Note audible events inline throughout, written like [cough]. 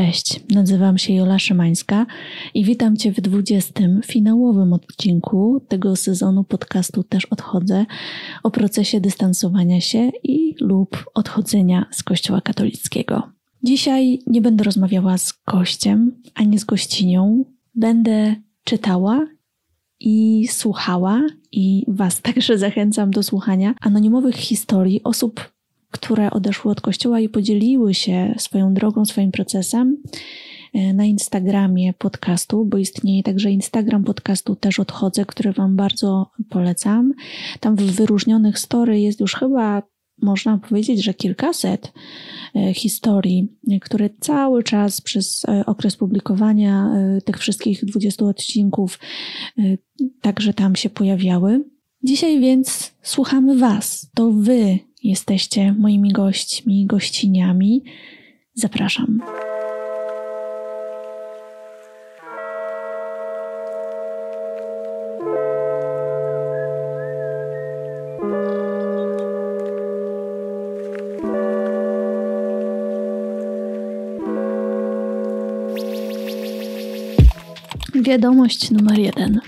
Cześć, nazywam się Jola Szymańska i witam Cię w 20. finałowym odcinku tego sezonu podcastu Też Odchodzę o procesie dystansowania się i lub odchodzenia z Kościoła katolickiego. Dzisiaj nie będę rozmawiała z gościem ani z gościnią. Będę czytała i słuchała i Was [laughs] także zachęcam do słuchania anonimowych historii osób które odeszły od kościoła i podzieliły się swoją drogą, swoim procesem e, na Instagramie podcastu, bo istnieje także Instagram podcastu Też Odchodzę, który Wam bardzo polecam. Tam w wyróżnionych story jest już chyba, można powiedzieć, że kilkaset e, historii, które cały czas przez e, okres publikowania tych wszystkich 20 odcinków także tam się pojawiały. Dzisiaj więc słuchamy Was. To Wy jesteście moimi gośćmi, gościniami. Zapraszam. Wiadomość numer jeden.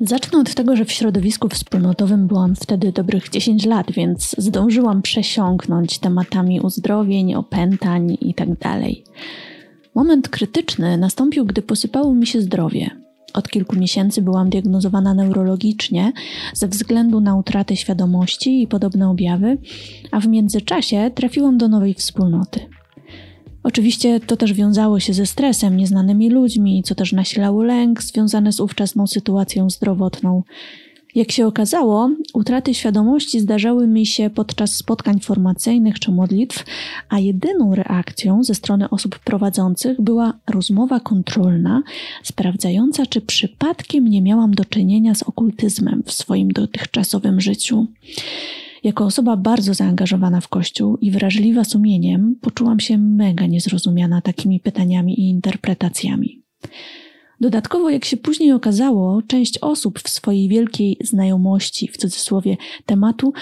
Zacznę od tego, że w środowisku wspólnotowym byłam wtedy dobrych 10 lat, więc zdążyłam przesiąknąć tematami uzdrowień, opętań itd. Tak Moment krytyczny nastąpił, gdy posypało mi się zdrowie. Od kilku miesięcy byłam diagnozowana neurologicznie ze względu na utratę świadomości i podobne objawy, a w międzyczasie trafiłam do nowej wspólnoty. Oczywiście to też wiązało się ze stresem, nieznanymi ludźmi, co też nasilało lęk związany z ówczesną sytuacją zdrowotną. Jak się okazało, utraty świadomości zdarzały mi się podczas spotkań formacyjnych czy modlitw, a jedyną reakcją ze strony osób prowadzących była rozmowa kontrolna, sprawdzająca, czy przypadkiem nie miałam do czynienia z okultyzmem w swoim dotychczasowym życiu. Jako osoba bardzo zaangażowana w Kościół i wrażliwa sumieniem, poczułam się mega niezrozumiana takimi pytaniami i interpretacjami. Dodatkowo, jak się później okazało, część osób w swojej wielkiej znajomości, w cudzysłowie, tematu,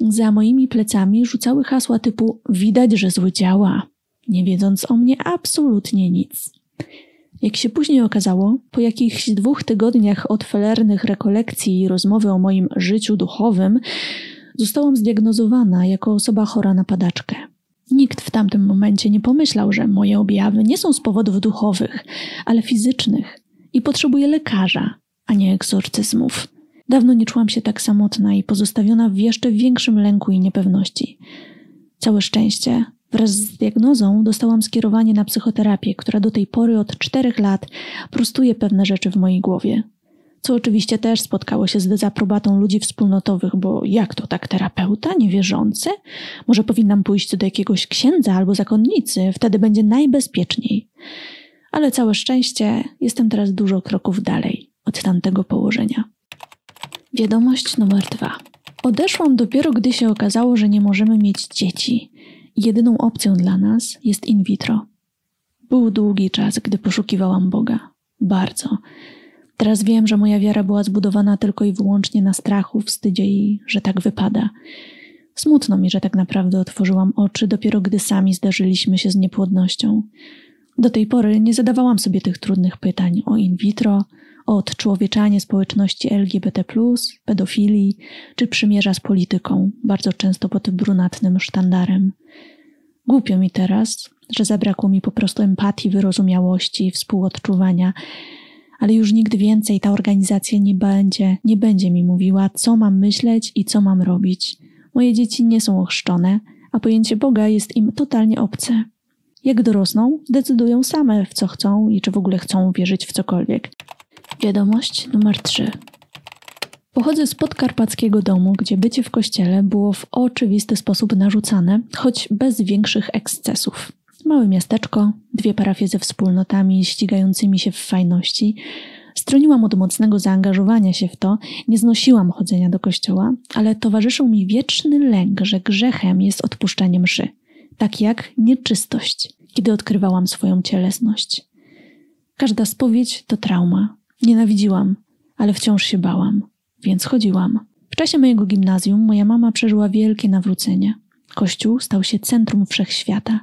za moimi plecami rzucały hasła typu widać, że zły działa, nie wiedząc o mnie absolutnie nic. Jak się później okazało, po jakichś dwóch tygodniach od felernych rekolekcji i rozmowy o moim życiu duchowym, zostałam zdiagnozowana jako osoba chora na padaczkę. Nikt w tamtym momencie nie pomyślał, że moje objawy nie są z powodów duchowych, ale fizycznych i potrzebuję lekarza, a nie egzorcyzmów. Dawno nie czułam się tak samotna i pozostawiona w jeszcze większym lęku i niepewności. Całe szczęście, wraz z diagnozą dostałam skierowanie na psychoterapię, która do tej pory od czterech lat prostuje pewne rzeczy w mojej głowie co oczywiście też spotkało się z dezaprobatą ludzi wspólnotowych, bo jak to tak terapeuta, niewierzący? Może powinnam pójść do jakiegoś księdza albo zakonnicy, wtedy będzie najbezpieczniej. Ale całe szczęście jestem teraz dużo kroków dalej od tamtego położenia. Wiadomość numer dwa. Odeszłam dopiero, gdy się okazało, że nie możemy mieć dzieci. Jedyną opcją dla nas jest in vitro. Był długi czas, gdy poszukiwałam Boga. Bardzo. Teraz wiem, że moja wiara była zbudowana tylko i wyłącznie na strachu, wstydzie i że tak wypada. Smutno mi, że tak naprawdę otworzyłam oczy dopiero gdy sami zdarzyliśmy się z niepłodnością. Do tej pory nie zadawałam sobie tych trudnych pytań o in vitro, o odczłowieczanie społeczności LGBT, pedofilii czy przymierza z polityką, bardzo często pod brunatnym sztandarem. Głupio mi teraz, że zabrakło mi po prostu empatii, wyrozumiałości i współodczuwania, ale już nigdy więcej ta organizacja nie będzie, nie będzie mi mówiła, co mam myśleć i co mam robić. Moje dzieci nie są ochrzczone, a pojęcie Boga jest im totalnie obce. Jak dorosną, decydują same, w co chcą i czy w ogóle chcą wierzyć w cokolwiek. Wiadomość numer 3. Pochodzę z podkarpackiego domu, gdzie bycie w kościele było w oczywisty sposób narzucane, choć bez większych ekscesów. Małe miasteczko, dwie parafie ze wspólnotami ścigającymi się w fajności. Stroniłam od mocnego zaangażowania się w to, nie znosiłam chodzenia do kościoła, ale towarzyszył mi wieczny lęk, że grzechem jest odpuszczanie mszy, tak jak nieczystość, kiedy odkrywałam swoją cielesność. Każda spowiedź to trauma. Nienawidziłam, ale wciąż się bałam, więc chodziłam. W czasie mojego gimnazjum moja mama przeżyła wielkie nawrócenie. Kościół stał się centrum wszechświata.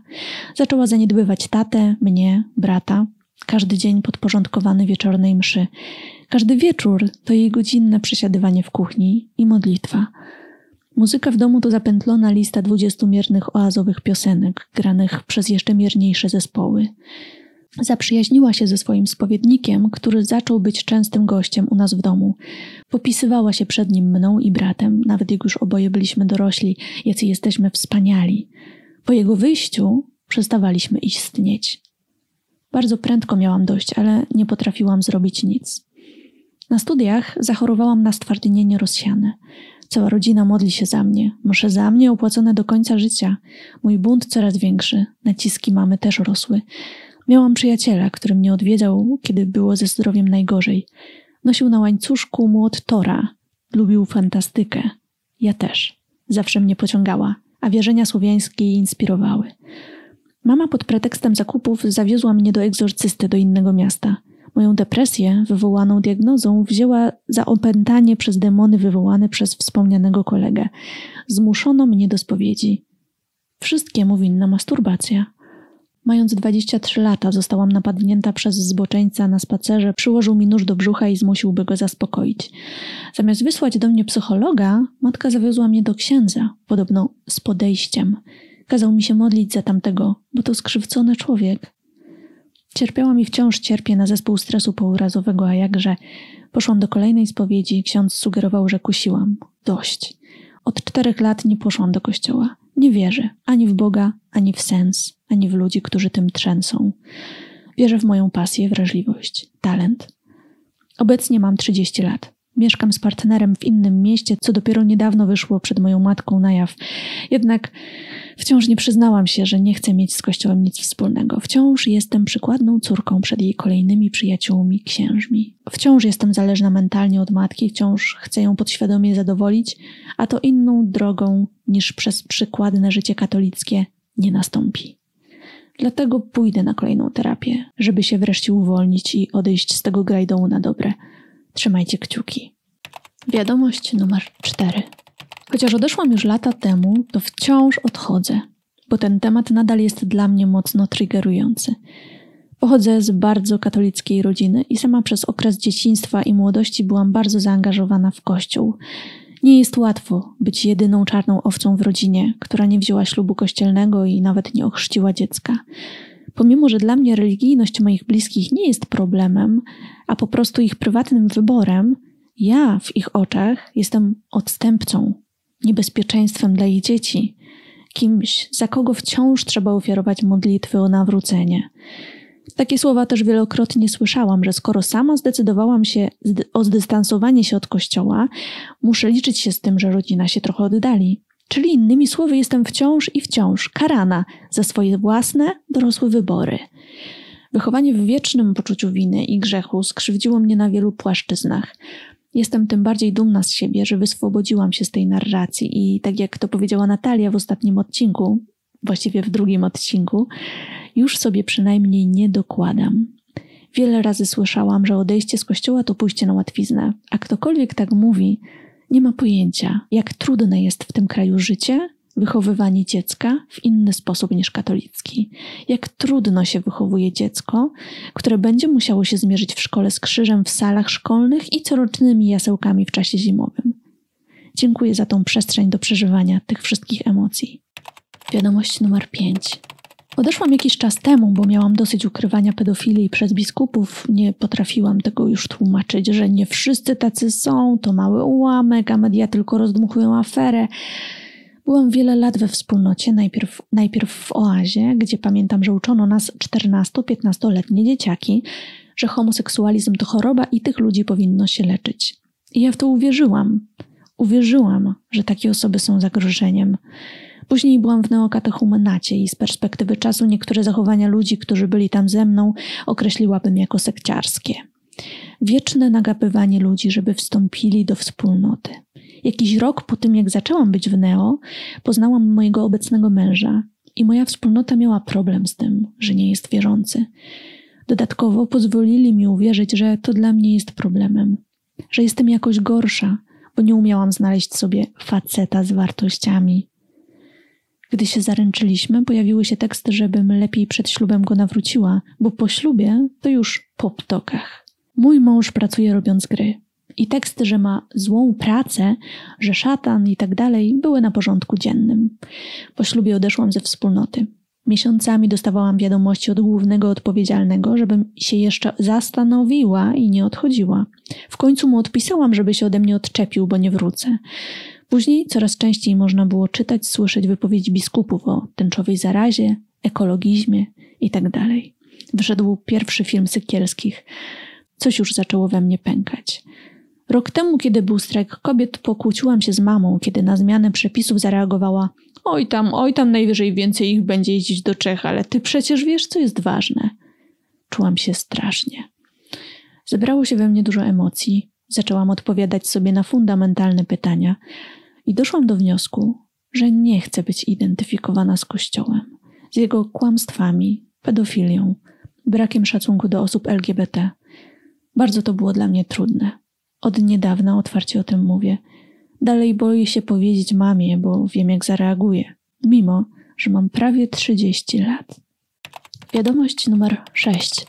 Zaczęła zaniedbywać tatę, mnie, brata. Każdy dzień podporządkowany wieczornej mszy. Każdy wieczór to jej godzinne przesiadywanie w kuchni i modlitwa. Muzyka w domu to zapętlona lista dwudziestumiernych oazowych piosenek, granych przez jeszcze mierniejsze zespoły. Zaprzyjaźniła się ze swoim spowiednikiem, który zaczął być częstym gościem u nas w domu. Popisywała się przed nim mną i bratem, nawet jak już oboje byliśmy dorośli, jacy jesteśmy wspaniali. Po jego wyjściu przestawaliśmy istnieć. Bardzo prędko miałam dość, ale nie potrafiłam zrobić nic. Na studiach zachorowałam na stwardnienie rozsiane. Cała rodzina modli się za mnie, muszę za mnie opłacone do końca życia. Mój bunt coraz większy, naciski mamy też rosły. Miałam przyjaciela, który mnie odwiedzał, kiedy było ze zdrowiem najgorzej. Nosił na łańcuszku młot Tora. Lubił fantastykę. Ja też. Zawsze mnie pociągała, a wierzenia słowiańskie inspirowały. Mama pod pretekstem zakupów zawiozła mnie do egzorcysty do innego miasta. Moją depresję, wywołaną diagnozą, wzięła za opętanie przez demony wywołane przez wspomnianego kolegę. Zmuszono mnie do spowiedzi. Wszystkiemu winna masturbacja. Mając 23 lata, zostałam napadnięta przez zboczeńca na spacerze, przyłożył mi nóż do brzucha i zmusił, by go zaspokoić. Zamiast wysłać do mnie psychologa, matka zawiozła mnie do księdza, podobno z podejściem. Kazał mi się modlić za tamtego, bo to skrzywcony człowiek. Cierpiałam i wciąż cierpię na zespół stresu pourazowego, a jakże poszłam do kolejnej spowiedzi, ksiądz sugerował, że kusiłam. Dość. Od czterech lat nie poszłam do kościoła. Nie wierzę ani w Boga, ani w sens, ani w ludzi, którzy tym trzęsą. Wierzę w moją pasję, wrażliwość, talent. Obecnie mam 30 lat. Mieszkam z partnerem w innym mieście, co dopiero niedawno wyszło przed moją matką na jaw. Jednak wciąż nie przyznałam się, że nie chcę mieć z kościołem nic wspólnego. Wciąż jestem przykładną córką przed jej kolejnymi przyjaciółmi, księżmi. Wciąż jestem zależna mentalnie od matki, wciąż chcę ją podświadomie zadowolić, a to inną drogą niż przez przykładne życie katolickie nie nastąpi. Dlatego pójdę na kolejną terapię, żeby się wreszcie uwolnić i odejść z tego grajdołu na dobre. Trzymajcie kciuki. Wiadomość numer 4. Chociaż odeszłam już lata temu, to wciąż odchodzę, bo ten temat nadal jest dla mnie mocno triggerujący. Pochodzę z bardzo katolickiej rodziny i sama przez okres dzieciństwa i młodości byłam bardzo zaangażowana w kościół. Nie jest łatwo być jedyną czarną owcą w rodzinie, która nie wzięła ślubu kościelnego i nawet nie ochrzciła dziecka. Pomimo, że dla mnie religijność moich bliskich nie jest problemem, a po prostu ich prywatnym wyborem, ja w ich oczach jestem odstępcą, niebezpieczeństwem dla ich dzieci, kimś, za kogo wciąż trzeba ofiarować modlitwy o nawrócenie. Takie słowa też wielokrotnie słyszałam, że skoro sama zdecydowałam się o zdystansowanie się od kościoła, muszę liczyć się z tym, że rodzina się trochę oddali. Czyli innymi słowy, jestem wciąż i wciąż karana za swoje własne, dorosłe wybory. Wychowanie w wiecznym poczuciu winy i grzechu skrzywdziło mnie na wielu płaszczyznach. Jestem tym bardziej dumna z siebie, że wyswobodziłam się z tej narracji i tak jak to powiedziała Natalia w ostatnim odcinku, właściwie w drugim odcinku, już sobie przynajmniej nie dokładam. Wiele razy słyszałam, że odejście z kościoła to pójście na łatwiznę, a ktokolwiek tak mówi, nie ma pojęcia, jak trudne jest w tym kraju życie, wychowywanie dziecka w inny sposób niż katolicki. Jak trudno się wychowuje dziecko, które będzie musiało się zmierzyć w szkole z krzyżem w salach szkolnych i corocznymi jasełkami w czasie zimowym. Dziękuję za tą przestrzeń do przeżywania tych wszystkich emocji. Wiadomość numer 5. Odeszłam jakiś czas temu, bo miałam dosyć ukrywania pedofilii przez biskupów. Nie potrafiłam tego już tłumaczyć, że nie wszyscy tacy są, to mały ułamek, a media tylko rozdmuchują aferę. Byłam wiele lat we wspólnocie, najpierw, najpierw w oazie, gdzie pamiętam, że uczono nas 14-15-letnie dzieciaki, że homoseksualizm to choroba i tych ludzi powinno się leczyć. I ja w to uwierzyłam. Uwierzyłam, że takie osoby są zagrożeniem. Później byłam w neokatechumenacie i z perspektywy czasu niektóre zachowania ludzi, którzy byli tam ze mną, określiłabym jako sekciarskie. Wieczne nagapywanie ludzi, żeby wstąpili do wspólnoty. Jakiś rok po tym, jak zaczęłam być w Neo, poznałam mojego obecnego męża i moja wspólnota miała problem z tym, że nie jest wierzący. Dodatkowo pozwolili mi uwierzyć, że to dla mnie jest problemem, że jestem jakoś gorsza, bo nie umiałam znaleźć sobie faceta z wartościami, Gdy się zaręczyliśmy, pojawiły się teksty, żebym lepiej przed ślubem go nawróciła, bo po ślubie to już po ptokach. Mój mąż pracuje robiąc gry. I teksty, że ma złą pracę, że szatan i tak dalej, były na porządku dziennym. Po ślubie odeszłam ze wspólnoty. Miesiącami dostawałam wiadomości od głównego odpowiedzialnego, żebym się jeszcze zastanowiła i nie odchodziła. W końcu mu odpisałam, żeby się ode mnie odczepił, bo nie wrócę. Później coraz częściej można było czytać, słyszeć wypowiedzi biskupów o tęczowej zarazie, ekologizmie itd. Tak Wyszedł pierwszy film Sykielskich. Coś już zaczęło we mnie pękać. Rok temu, kiedy był strajk kobiet, pokłóciłam się z mamą, kiedy na zmianę przepisów zareagowała: Oj tam, oj tam, najwyżej więcej ich będzie jeździć do Czech, ale ty przecież wiesz, co jest ważne. Czułam się strasznie. Zebrało się we mnie dużo emocji. Zaczęłam odpowiadać sobie na fundamentalne pytania i doszłam do wniosku, że nie chcę być identyfikowana z Kościołem, z jego kłamstwami, pedofilią, brakiem szacunku do osób LGBT. Bardzo to było dla mnie trudne. Od niedawna otwarcie o tym mówię. Dalej boję się powiedzieć mamie, bo wiem, jak zareaguje, mimo że mam prawie 30 lat. Wiadomość numer 6.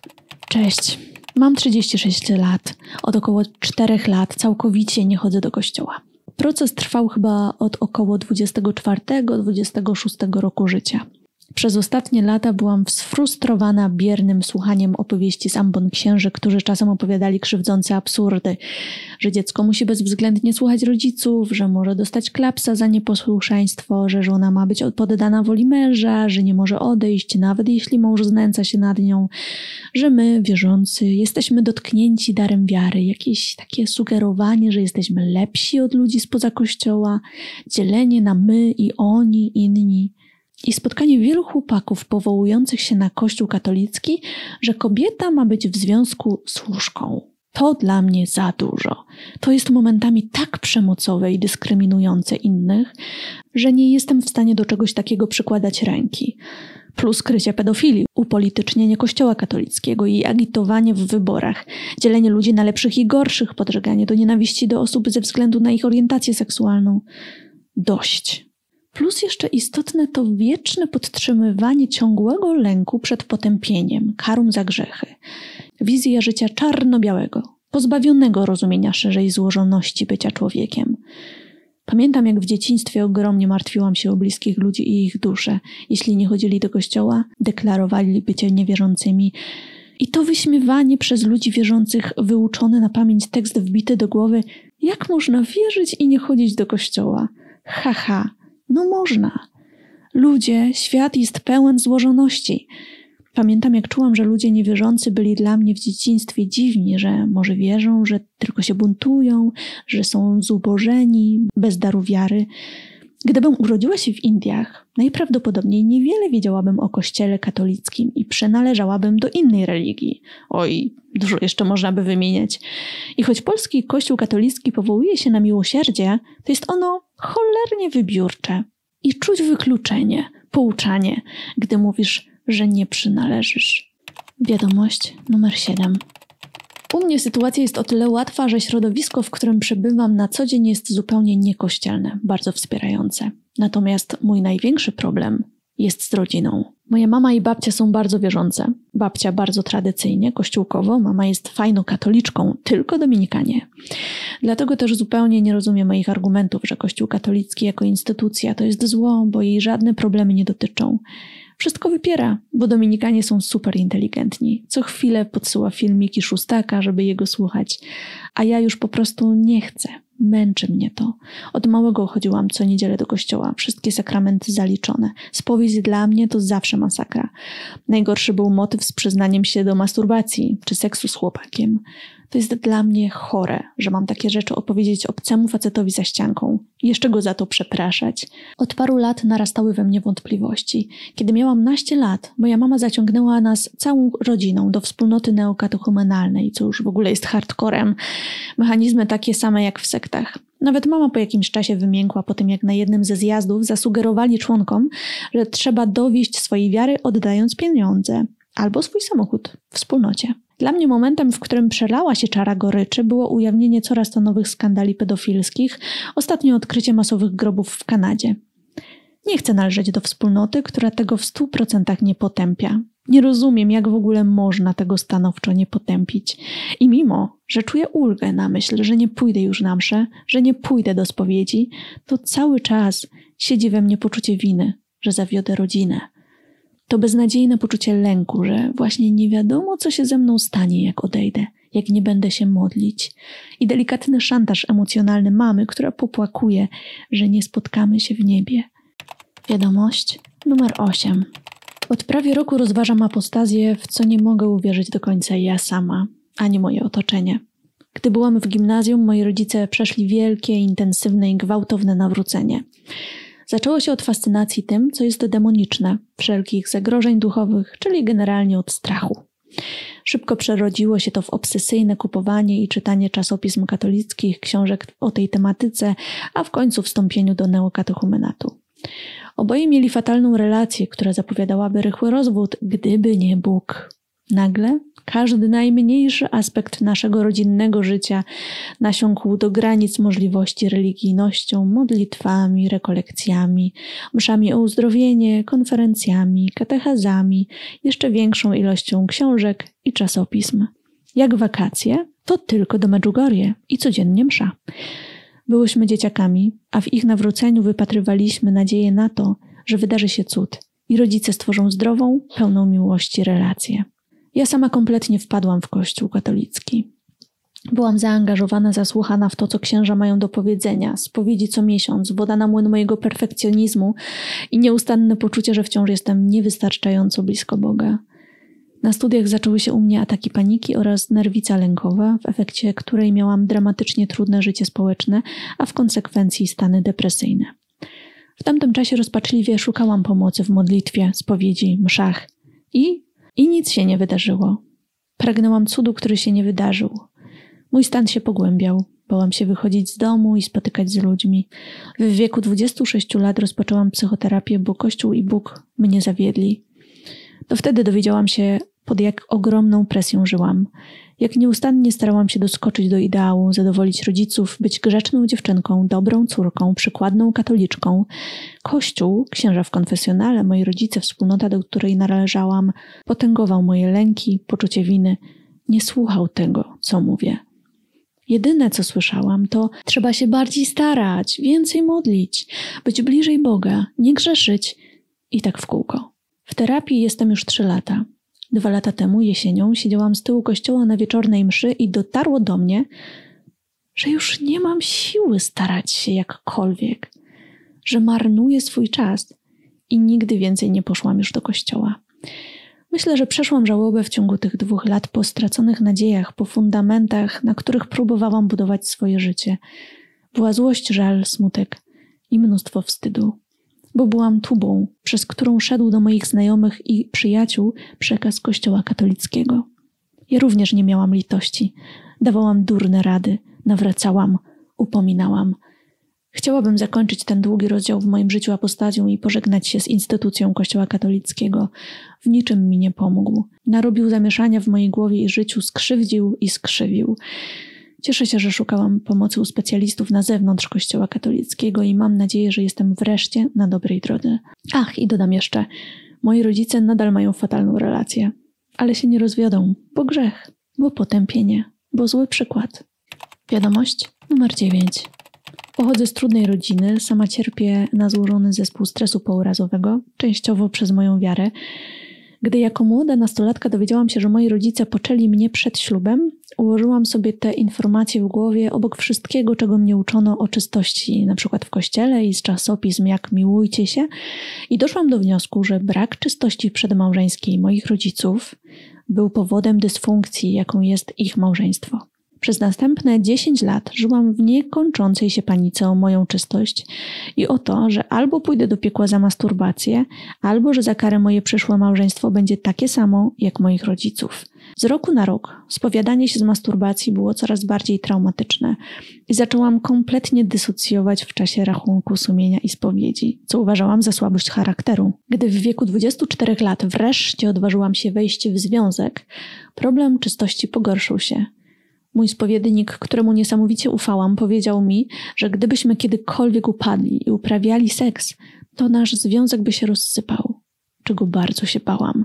Cześć. Mam 36 lat. Od około 4 lat całkowicie nie chodzę do kościoła. Proces trwał chyba od około 24-26 roku życia. Przez ostatnie lata byłam sfrustrowana biernym słuchaniem opowieści z ambon księży, którzy czasem opowiadali krzywdzące absurdy, że dziecko musi bezwzględnie słuchać rodziców, że może dostać klapsa za nieposłuszeństwo, że żona ma być poddana woli męża, że nie może odejść, nawet jeśli mąż znęca się nad nią, że my, wierzący, jesteśmy dotknięci darem wiary, jakieś takie sugerowanie, że jesteśmy lepsi od ludzi spoza kościoła, dzielenie na my i oni, inni i spotkanie wielu chłopaków powołujących się na Kościół katolicki, że kobieta ma być w związku z łóżką. To dla mnie za dużo. To jest momentami tak przemocowe i dyskryminujące innych, że nie jestem w stanie do czegoś takiego przykładać ręki. Plus krycie pedofilii, upolitycznienie Kościoła katolickiego i agitowanie w wyborach, dzielenie ludzi na lepszych i gorszych, podżeganie do nienawiści do osób ze względu na ich orientację seksualną. Dość. Plus jeszcze istotne to wieczne podtrzymywanie ciągłego lęku przed potępieniem, karą za grzechy. Wizja życia czarno-białego, pozbawionego rozumienia szerzej złożoności bycia człowiekiem. Pamiętam, jak w dzieciństwie ogromnie martwiłam się o bliskich ludzi i ich dusze. Jeśli nie chodzili do kościoła, deklarowali bycie niewierzącymi. I to wyśmiewanie przez ludzi wierzących, wyuczony na pamięć tekst wbity do głowy, jak można wierzyć i nie chodzić do kościoła? Haha, ha. No można. Ludzie, świat jest pełen złożoności. Pamiętam, jak czułam, że ludzie niewierzący byli dla mnie w dzieciństwie dziwni, że może wierzą, że tylko się buntują, że są zubożeni, bez daru wiary. Gdybym urodziła się w Indiach, najprawdopodobniej niewiele wiedziałabym o kościele katolickim i przynależałabym do innej religii. Oj, dużo jeszcze można by wymieniać. I choć polski kościół katolicki powołuje się na miłosierdzie, to jest ono cholernie wybiórcze. I czuć wykluczenie, pouczanie, gdy mówisz, że nie przynależysz. Wiadomość numer 7. U mnie sytuacja jest o tyle łatwa, że środowisko, w którym przebywam na co dzień jest zupełnie niekościelne, bardzo wspierające. Natomiast mój największy problem jest z rodziną. Moja mama i babcia są bardzo wierzące. Babcia bardzo tradycyjnie, kościółkowo, mama jest fajną katoliczką, tylko dominikanie. Dlatego też zupełnie nie rozumiem moich argumentów, że Kościół katolicki jako instytucja to jest zło, bo jej żadne problemy nie dotyczą. Wszystko wypiera, bo Dominikanie są super inteligentni. Co chwilę podsyła filmiki szóstaka, żeby jego słuchać, a ja już po prostu nie chcę. Męczy mnie to. Od małego chodziłam co niedzielę do kościoła, wszystkie sakramenty zaliczone. Spowiedź dla mnie to zawsze masakra. Najgorszy był motyw z przyznaniem się do masturbacji czy seksu z chłopakiem. To jest dla mnie chore, że mam takie rzeczy opowiedzieć obcemu facetowi za ścianką i jeszcze go za to przepraszać. Od paru lat narastały we mnie wątpliwości. Kiedy miałam naście lat, moja mama zaciągnęła nas całą rodziną do wspólnoty neokatechumenalnej, co już w ogóle jest hardcorem. Mechanizmy takie same jak w sektach. Nawet mama po jakimś czasie wymiękła po tym, jak na jednym ze zjazdów zasugerowali członkom, że trzeba dowieść swojej wiary oddając pieniądze albo swój samochód w wspólnocie. Dla mnie momentem, w którym przelała się czara goryczy, było ujawnienie coraz to nowych skandali pedofilskich, ostatnio odkrycie masowych grobów w Kanadzie. Nie chcę należeć do wspólnoty, która tego w stu procentach nie potępia. Nie rozumiem, jak w ogóle można tego stanowczo nie potępić. I mimo, że czuję ulgę na myśl, że nie pójdę już na mszę, że nie pójdę do spowiedzi, to cały czas siedzi we mnie poczucie winy, że zawiodę rodzinę. To beznadziejne poczucie lęku, że właśnie nie wiadomo, co się ze mną stanie, jak odejdę, jak nie będę się modlić. I delikatny szantaż emocjonalny mamy, która popłakuje, że nie spotkamy się w niebie. Wiadomość numer 8. Od prawie roku rozważam apostazję, w co nie mogę uwierzyć do końca ja sama, ani moje otoczenie. Gdy byłam w gimnazjum, moi rodzice przeszli wielkie, intensywne i gwałtowne nawrócenie. Zaczęło się od fascynacji tym, co jest demoniczne, wszelkich zagrożeń duchowych, czyli generalnie od strachu. Szybko przerodziło się to w obsesyjne kupowanie i czytanie czasopism katolickich, książek o tej tematyce, a w końcu wstąpieniu do neokatechumenatu. Oboje mieli fatalną relację, która zapowiadałaby rychły rozwód, gdyby nie Bóg. Nagle każdy najmniejszy aspekt naszego rodzinnego życia nasiąkł do granic możliwości religijnością, modlitwami, rekolekcjami, mszami o uzdrowienie, konferencjami, katechazami, jeszcze większą ilością książek i czasopism. Jak wakacje, to tylko do Medjugorje i codziennie msza. Byłyśmy dzieciakami, a w ich nawróceniu wypatrywaliśmy nadzieję na to, że wydarzy się cud i rodzice stworzą zdrową, pełną miłości relację. Ja sama kompletnie wpadłam w Kościół katolicki. Byłam zaangażowana, zasłuchana w to, co księża mają do powiedzenia, spowiedzi co miesiąc, woda na młyn mojego perfekcjonizmu i nieustanne poczucie, że wciąż jestem niewystarczająco blisko Boga. Na studiach zaczęły się u mnie ataki paniki oraz nerwica lękowa, w efekcie której miałam dramatycznie trudne życie społeczne, a w konsekwencji stany depresyjne. W tamtym czasie rozpaczliwie szukałam pomocy w modlitwie, spowiedzi, mszach i, i nic się nie wydarzyło. Pragnęłam cudu, który się nie wydarzył. Mój stan się pogłębiał. Bałam się wychodzić z domu i spotykać z ludźmi. W wieku 26 lat rozpoczęłam psychoterapię, bo Kościół i Bóg mnie zawiedli. To wtedy dowiedziałam się pod jak ogromną presją żyłam. Jak nieustannie starałam się doskoczyć do ideału, zadowolić rodziców, być grzeczną dziewczynką, dobrą córką, przykładną katoliczką. Kościół, księża w konfesjonale, moi rodzice, wspólnota, do której należałam, potęgował moje lęki, poczucie winy. Nie słuchał tego, co mówię. Jedyne, co słyszałam, to trzeba się bardziej starać, więcej modlić, być bliżej Boga, nie grzeszyć i tak w kółko. W terapii jestem już trzy lata. Dwa lata temu, jesienią, siedziałam z tyłu kościoła na wieczornej mszy i dotarło do mnie, że już nie mam siły starać się jakkolwiek, że marnuję swój czas i nigdy więcej nie poszłam już do kościoła. Myślę, że przeszłam żałobę w ciągu tych dwóch lat po straconych nadziejach, po fundamentach, na których próbowałam budować swoje życie. Była złość, żal, smutek i mnóstwo wstydu bo byłam tubą, przez którą szedł do moich znajomych i przyjaciół przekaz Kościoła katolickiego. Ja również nie miałam litości. Dawałam durne rady, nawracałam, upominałam. Chciałabym zakończyć ten długi rozdział w moim życiu apostazją i pożegnać się z instytucją Kościoła katolickiego. W niczym mi nie pomógł. Narobił zamieszania w mojej głowie i życiu, skrzywdził i skrzywił. Cieszę się, że szukałam pomocy u specjalistów na zewnątrz Kościoła katolickiego i mam nadzieję, że jestem wreszcie na dobrej drodze. Ach, i dodam jeszcze, moi rodzice nadal mają fatalną relację, ale się nie rozwiodą, bo grzech, bo potępienie, bo zły przykład. Wiadomość numer 9. Pochodzę z trudnej rodziny, sama cierpię na złożony zespół stresu pourazowego, częściowo przez moją wiarę. Gdy jako młoda nastolatka dowiedziałam się, że moi rodzice poczęli mnie przed ślubem, ułożyłam sobie te informacje w głowie obok wszystkiego, czego mnie uczono o czystości, na przykład w kościele i z czasopism jak Miłujcie się, i doszłam do wniosku, że brak czystości przedmałżeńskiej moich rodziców był powodem dysfunkcji, jaką jest ich małżeństwo. Przez następne 10 lat żyłam w niekończącej się panice o moją czystość i o to, że albo pójdę do piekła za masturbację, albo że za karę moje przyszłe małżeństwo będzie takie samo jak moich rodziców. Z roku na rok spowiadanie się z masturbacji było coraz bardziej traumatyczne i zaczęłam kompletnie dysocjować w czasie rachunku sumienia i spowiedzi, co uważałam za słabość charakteru. Gdy w wieku 24 lat wreszcie odważyłam się wejść w związek, problem czystości pogorszył się. Mój spowiednik, któremu niesamowicie ufałam, powiedział mi, że gdybyśmy kiedykolwiek upadli i uprawiali seks, to nasz związek by się rozsypał, czego bardzo się bałam.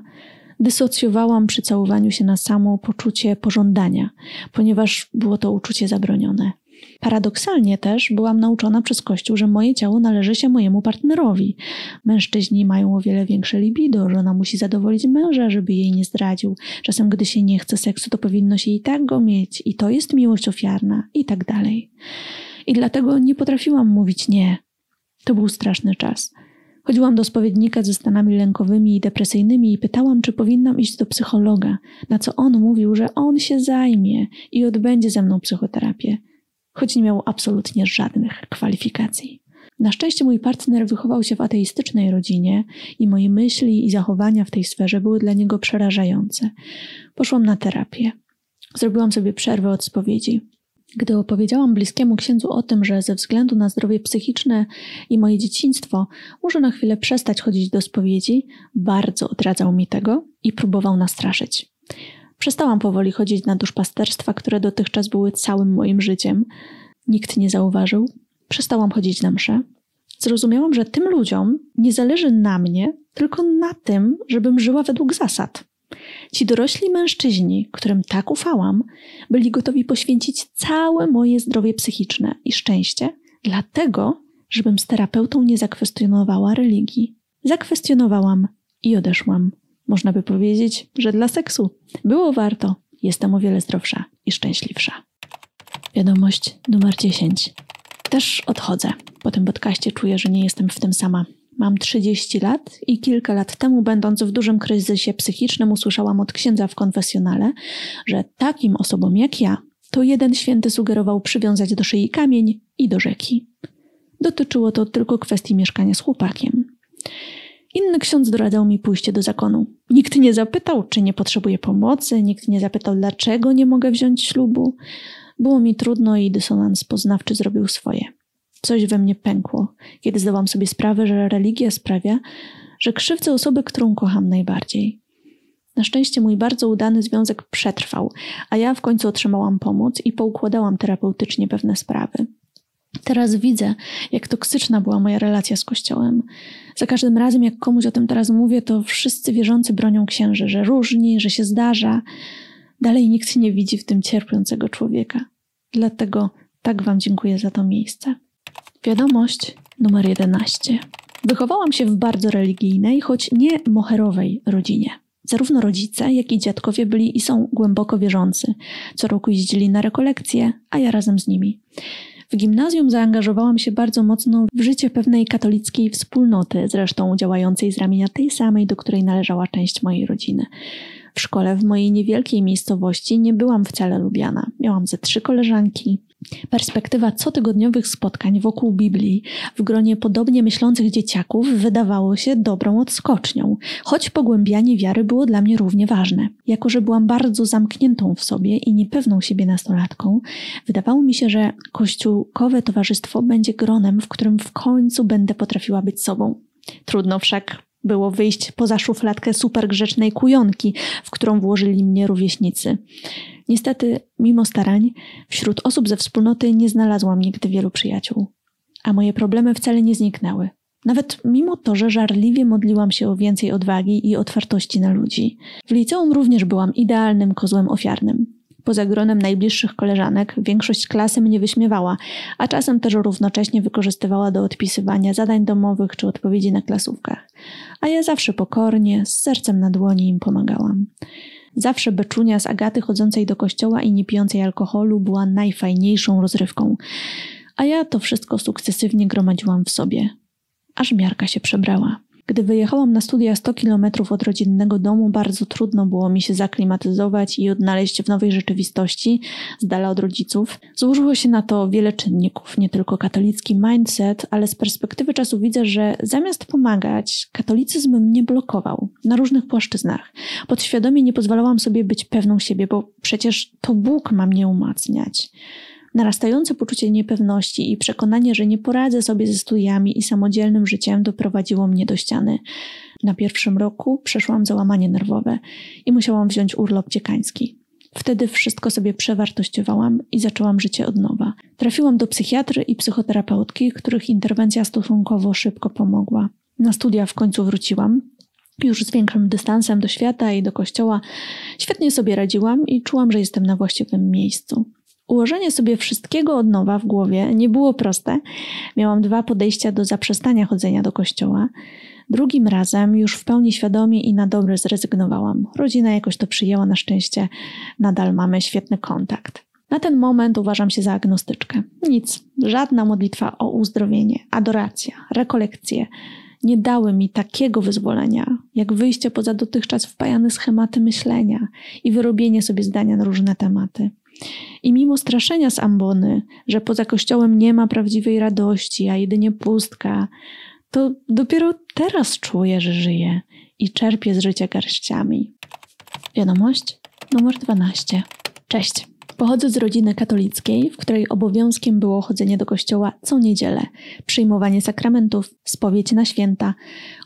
Dysocjowałam przy całowaniu się na samo poczucie pożądania, ponieważ było to uczucie zabronione. Paradoksalnie też byłam nauczona przez Kościół, że moje ciało należy się mojemu partnerowi. Mężczyźni mają o wiele większe libido, żona musi zadowolić męża, żeby jej nie zdradził. Czasem, gdy się nie chce seksu, to powinno się i tak go mieć, i to jest miłość ofiarna, i tak dalej. I dlatego nie potrafiłam mówić nie. To był straszny czas. Chodziłam do spowiednika ze stanami lękowymi i depresyjnymi i pytałam, czy powinnam iść do psychologa, na co on mówił, że on się zajmie i odbędzie ze mną psychoterapię choć nie miał absolutnie żadnych kwalifikacji. Na szczęście mój partner wychował się w ateistycznej rodzinie i moje myśli i zachowania w tej sferze były dla niego przerażające. Poszłam na terapię. Zrobiłam sobie przerwę od spowiedzi. Gdy opowiedziałam bliskiemu księdzu o tym, że ze względu na zdrowie psychiczne i moje dzieciństwo muszę na chwilę przestać chodzić do spowiedzi, bardzo odradzał mi tego i próbował nastraszyć. Przestałam powoli chodzić na duszpasterstwa, które dotychczas były całym moim życiem. Nikt nie zauważył. Przestałam chodzić na msze. Zrozumiałam, że tym ludziom nie zależy na mnie, tylko na tym, żebym żyła według zasad. Ci dorośli mężczyźni, którym tak ufałam, byli gotowi poświęcić całe moje zdrowie psychiczne i szczęście, dlatego, żebym z terapeutą nie zakwestionowała religii. Zakwestionowałam i odeszłam. Można by powiedzieć, że dla seksu było warto. Jestem o wiele zdrowsza i szczęśliwsza. Wiadomość numer 10. Też odchodzę. Po tym podcaście czuję, że nie jestem w tym sama. Mam 30 lat i kilka lat temu, będąc w dużym kryzysie psychicznym, usłyszałam od księdza w konfesjonale, że takim osobom jak ja, to jeden święty sugerował przywiązać do szyi kamień i do rzeki. Dotyczyło to tylko kwestii mieszkania z chłopakiem. Inny ksiądz doradzał mi pójście do zakonu. Nikt nie zapytał, czy nie potrzebuję pomocy, nikt nie zapytał, dlaczego nie mogę wziąć ślubu. Było mi trudno i dysonans poznawczy zrobił swoje. Coś we mnie pękło, kiedy zdałam sobie sprawę, że religia sprawia, że krzywdzę osobę, którą kocham najbardziej. Na szczęście mój bardzo udany związek przetrwał, a ja w końcu otrzymałam pomoc i poukładałam terapeutycznie pewne sprawy. Teraz widzę, jak toksyczna była moja relacja z Kościołem. Za każdym razem, jak komuś o tym teraz mówię, to wszyscy wierzący bronią księży, że różni, że się zdarza. Dalej nikt nie widzi w tym cierpiącego człowieka. Dlatego tak Wam dziękuję za to miejsce. Wiadomość numer 11. Wychowałam się w bardzo religijnej, choć nie moherowej rodzinie. Zarówno rodzice, jak i dziadkowie byli i są głęboko wierzący. Co roku jeździli na rekolekcje, a ja razem z nimi. W gimnazjum zaangażowałam się bardzo mocno w życie pewnej katolickiej wspólnoty, zresztą działającej z ramienia tej samej, do której należała część mojej rodziny. W szkole w mojej niewielkiej miejscowości nie byłam wcale lubiana. Miałam ze trzy koleżanki, Perspektywa cotygodniowych spotkań wokół Biblii w gronie podobnie myślących dzieciaków wydawało się dobrą odskocznią, choć pogłębianie wiary było dla mnie równie ważne. Jako, że byłam bardzo zamkniętą w sobie i niepewną siebie nastolatką, wydawało mi się, że kościółkowe towarzystwo będzie gronem, w którym w końcu będę potrafiła być sobą. Trudno wszak było wyjść poza szufladkę supergrzecznej kujonki, w którą włożyli mnie rówieśnicy. Niestety, mimo starań, wśród osób ze wspólnoty nie znalazłam nigdy wielu przyjaciół. A moje problemy wcale nie zniknęły. Nawet mimo to, że żarliwie modliłam się o więcej odwagi i otwartości na ludzi. W liceum również byłam idealnym kozłem ofiarnym. Poza gronem najbliższych koleżanek większość klasy mnie wyśmiewała, a czasem też równocześnie wykorzystywała do odpisywania zadań domowych czy odpowiedzi na klasówkach. A ja zawsze pokornie, z sercem na dłoni im pomagałam. Zawsze beczunia z Agaty chodzącej do kościoła i nie pijącej alkoholu była najfajniejszą rozrywką. A ja to wszystko sukcesywnie gromadziłam w sobie. Aż miarka się przebrała. Gdy wyjechałam na studia 100 kilometrów od rodzinnego domu, bardzo trudno było mi się zaklimatyzować i odnaleźć w nowej rzeczywistości, z dala od rodziców. Złożyło się na to wiele czynników, nie tylko katolicki mindset, ale z perspektywy czasu widzę, że zamiast pomagać, katolicyzm mnie blokował na różnych płaszczyznach. Podświadomie nie pozwalałam sobie być pewną siebie, bo przecież to Bóg ma mnie umacniać. Narastające poczucie niepewności i przekonanie, że nie poradzę sobie ze studiami i samodzielnym życiem doprowadziło mnie do ściany. Na pierwszym roku przeszłam załamanie nerwowe i musiałam wziąć urlop dziekański. Wtedy wszystko sobie przewartościowałam i zaczęłam życie od nowa. Trafiłam do psychiatry i psychoterapeutki, których interwencja stosunkowo szybko pomogła. Na studia w końcu wróciłam, już z większym dystansem do świata i do kościoła. Świetnie sobie radziłam i czułam, że jestem na właściwym miejscu. Ułożenie sobie wszystkiego od nowa w głowie nie było proste. Miałam dwa podejścia do zaprzestania chodzenia do kościoła. Drugim razem już w pełni świadomie i na dobre zrezygnowałam. Rodzina jakoś to przyjęła na szczęście. Nadal mamy świetny kontakt. Na ten moment uważam się za agnostyczkę. Nic, żadna modlitwa o uzdrowienie, adoracja, rekolekcje nie dały mi takiego wyzwolenia, jak wyjście poza dotychczas wpajane schematy myślenia i wyrobienie sobie zdania na różne tematy. I mimo straszenia z ambony, że poza kościołem nie ma prawdziwej radości, a jedynie pustka, to dopiero teraz czuję, że żyję i czerpię z życia garściami. Wiadomość numer 12. Cześć. Pochodzę z rodziny katolickiej, w której obowiązkiem było chodzenie do kościoła co niedzielę, przyjmowanie sakramentów, spowiedź na święta.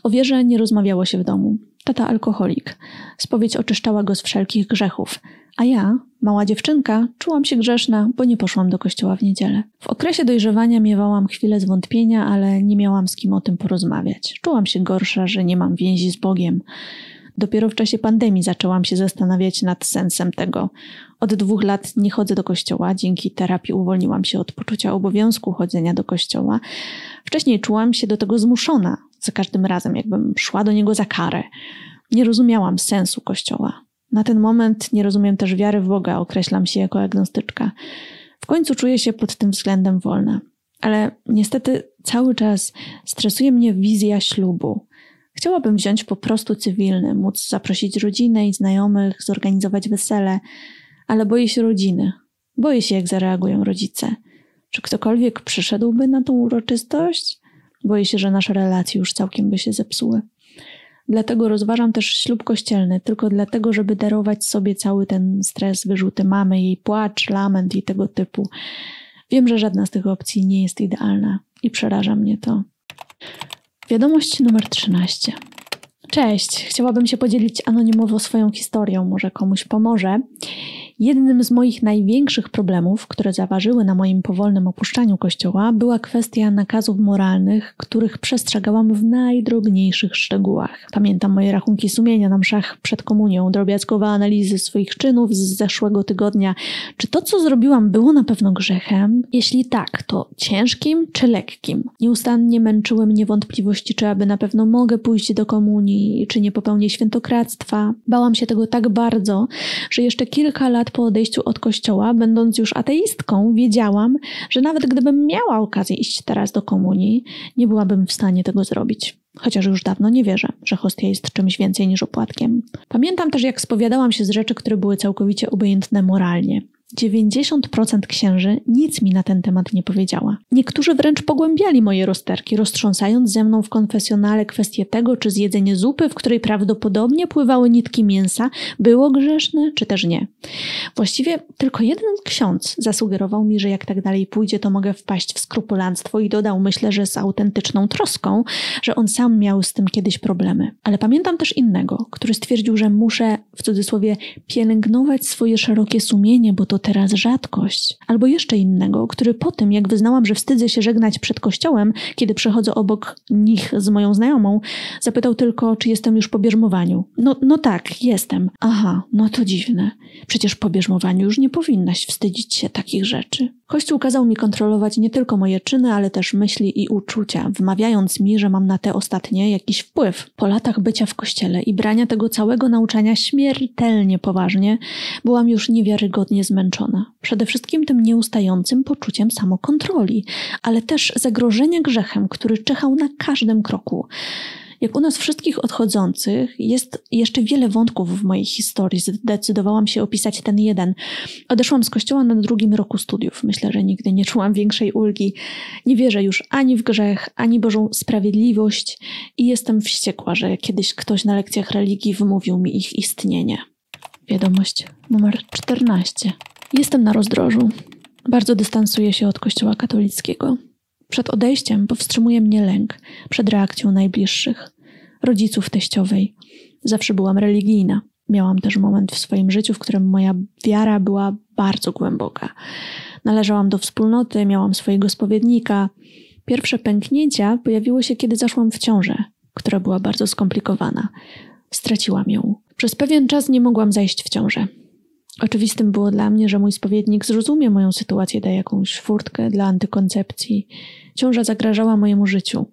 O wierze nie rozmawiało się w domu. Tata alkoholik. Spowiedź oczyszczała go z wszelkich grzechów. A ja, mała dziewczynka, czułam się grzeszna, bo nie poszłam do kościoła w niedzielę. W okresie dojrzewania miewałam chwilę zwątpienia, ale nie miałam z kim o tym porozmawiać. Czułam się gorsza, że nie mam więzi z Bogiem. Dopiero w czasie pandemii zaczęłam się zastanawiać nad sensem tego. Od dwóch lat nie chodzę do kościoła, dzięki terapii uwolniłam się od poczucia obowiązku chodzenia do kościoła. Wcześniej czułam się do tego zmuszona, za każdym razem, jakbym szła do niego za karę. Nie rozumiałam sensu kościoła. Na ten moment nie rozumiem też wiary w Boga, określam się jako agnostyczka. W końcu czuję się pod tym względem wolna. Ale niestety cały czas stresuje mnie wizja ślubu. Chciałabym wziąć po prostu cywilny, móc zaprosić rodzinę i znajomych, zorganizować wesele, ale boję się rodziny. Boję się, jak zareagują rodzice. Czy ktokolwiek przyszedłby na tą uroczystość? Boję się, że nasze relacje już całkiem by się zepsuły. Dlatego rozważam też ślub kościelny, tylko dlatego, żeby darować sobie cały ten stres, wyrzuty mamy, jej płacz, lament i tego typu. Wiem, że żadna z tych opcji nie jest idealna i przeraża mnie to. Wiadomość numer 13. Cześć, chciałabym się podzielić anonimowo swoją historią, może komuś pomoże. Jednym z moich największych problemów, które zaważyły na moim powolnym opuszczaniu kościoła, była kwestia nakazów moralnych, których przestrzegałam w najdrobniejszych szczegółach. Pamiętam moje rachunki sumienia na mszach przed komunią, drobiazgowe analizy swoich czynów z zeszłego tygodnia. Czy to, co zrobiłam, było na pewno grzechem? Jeśli tak, to ciężkim czy lekkim? Nieustannie męczyły mnie wątpliwości, czy aby na pewno mogę pójść do komunii, czy nie popełnię świętokradztwa. Bałam się tego tak bardzo, że jeszcze kilka lat po odejściu od kościoła, będąc już ateistką, wiedziałam, że nawet gdybym miała okazję iść teraz do komunii, nie byłabym w stanie tego zrobić. Chociaż już dawno nie wierzę, że hostia jest czymś więcej niż opłatkiem. Pamiętam też, jak spowiadałam się z rzeczy, które były całkowicie obojętne moralnie. 90% księży nic mi na ten temat nie powiedziała. Niektórzy wręcz pogłębiali moje rozterki, roztrząsając ze mną w konfesjonale kwestię tego, czy zjedzenie zupy, w której prawdopodobnie pływały nitki mięsa, było grzeszne, czy też nie. Właściwie tylko jeden ksiądz zasugerował mi, że jak tak dalej pójdzie, to mogę wpaść w skrupulanstwo i dodał, myślę, że z autentyczną troską, że on sam miał z tym kiedyś problemy. Ale pamiętam też innego, który stwierdził, że muszę, w cudzysłowie, pielęgnować swoje szerokie sumienie, bo to teraz rzadkość. Albo jeszcze innego, który po tym, jak wyznałam, że wstydzę się żegnać przed kościołem, kiedy przechodzę obok nich z moją znajomą, zapytał tylko, czy jestem już po bierzmowaniu. No, no tak, jestem. Aha, no to dziwne. Przecież po bierzmowaniu już nie powinnaś wstydzić się takich rzeczy. Kościół kazał mi kontrolować nie tylko moje czyny, ale też myśli i uczucia, wmawiając mi, że mam na te ostatnie jakiś wpływ. Po latach bycia w kościele i brania tego całego nauczania śmiertelnie poważnie, byłam już niewiarygodnie zmęczona. Przede wszystkim tym nieustającym poczuciem samokontroli, ale też zagrożenia grzechem, który czechał na każdym kroku. Jak u nas wszystkich odchodzących, jest jeszcze wiele wątków w mojej historii. Zdecydowałam się opisać ten jeden. Odeszłam z kościoła na drugim roku studiów. Myślę, że nigdy nie czułam większej ulgi. Nie wierzę już ani w grzech, ani Bożą sprawiedliwość i jestem wściekła, że kiedyś ktoś na lekcjach religii wymówił mi ich istnienie. Wiadomość numer 14. Jestem na rozdrożu. Bardzo dystansuję się od Kościoła katolickiego. Przed odejściem powstrzymuje mnie lęk przed reakcją najbliższych, rodziców teściowej. Zawsze byłam religijna. Miałam też moment w swoim życiu, w którym moja wiara była bardzo głęboka. Należałam do wspólnoty, miałam swojego spowiednika. Pierwsze pęknięcia pojawiły się, kiedy zaszłam w ciążę. która była bardzo skomplikowana. Straciłam ją. Przez pewien czas nie mogłam zajść w ciążę. Oczywistym było dla mnie, że mój spowiednik zrozumie moją sytuację, da jakąś furtkę dla antykoncepcji. Ciąża zagrażała mojemu życiu.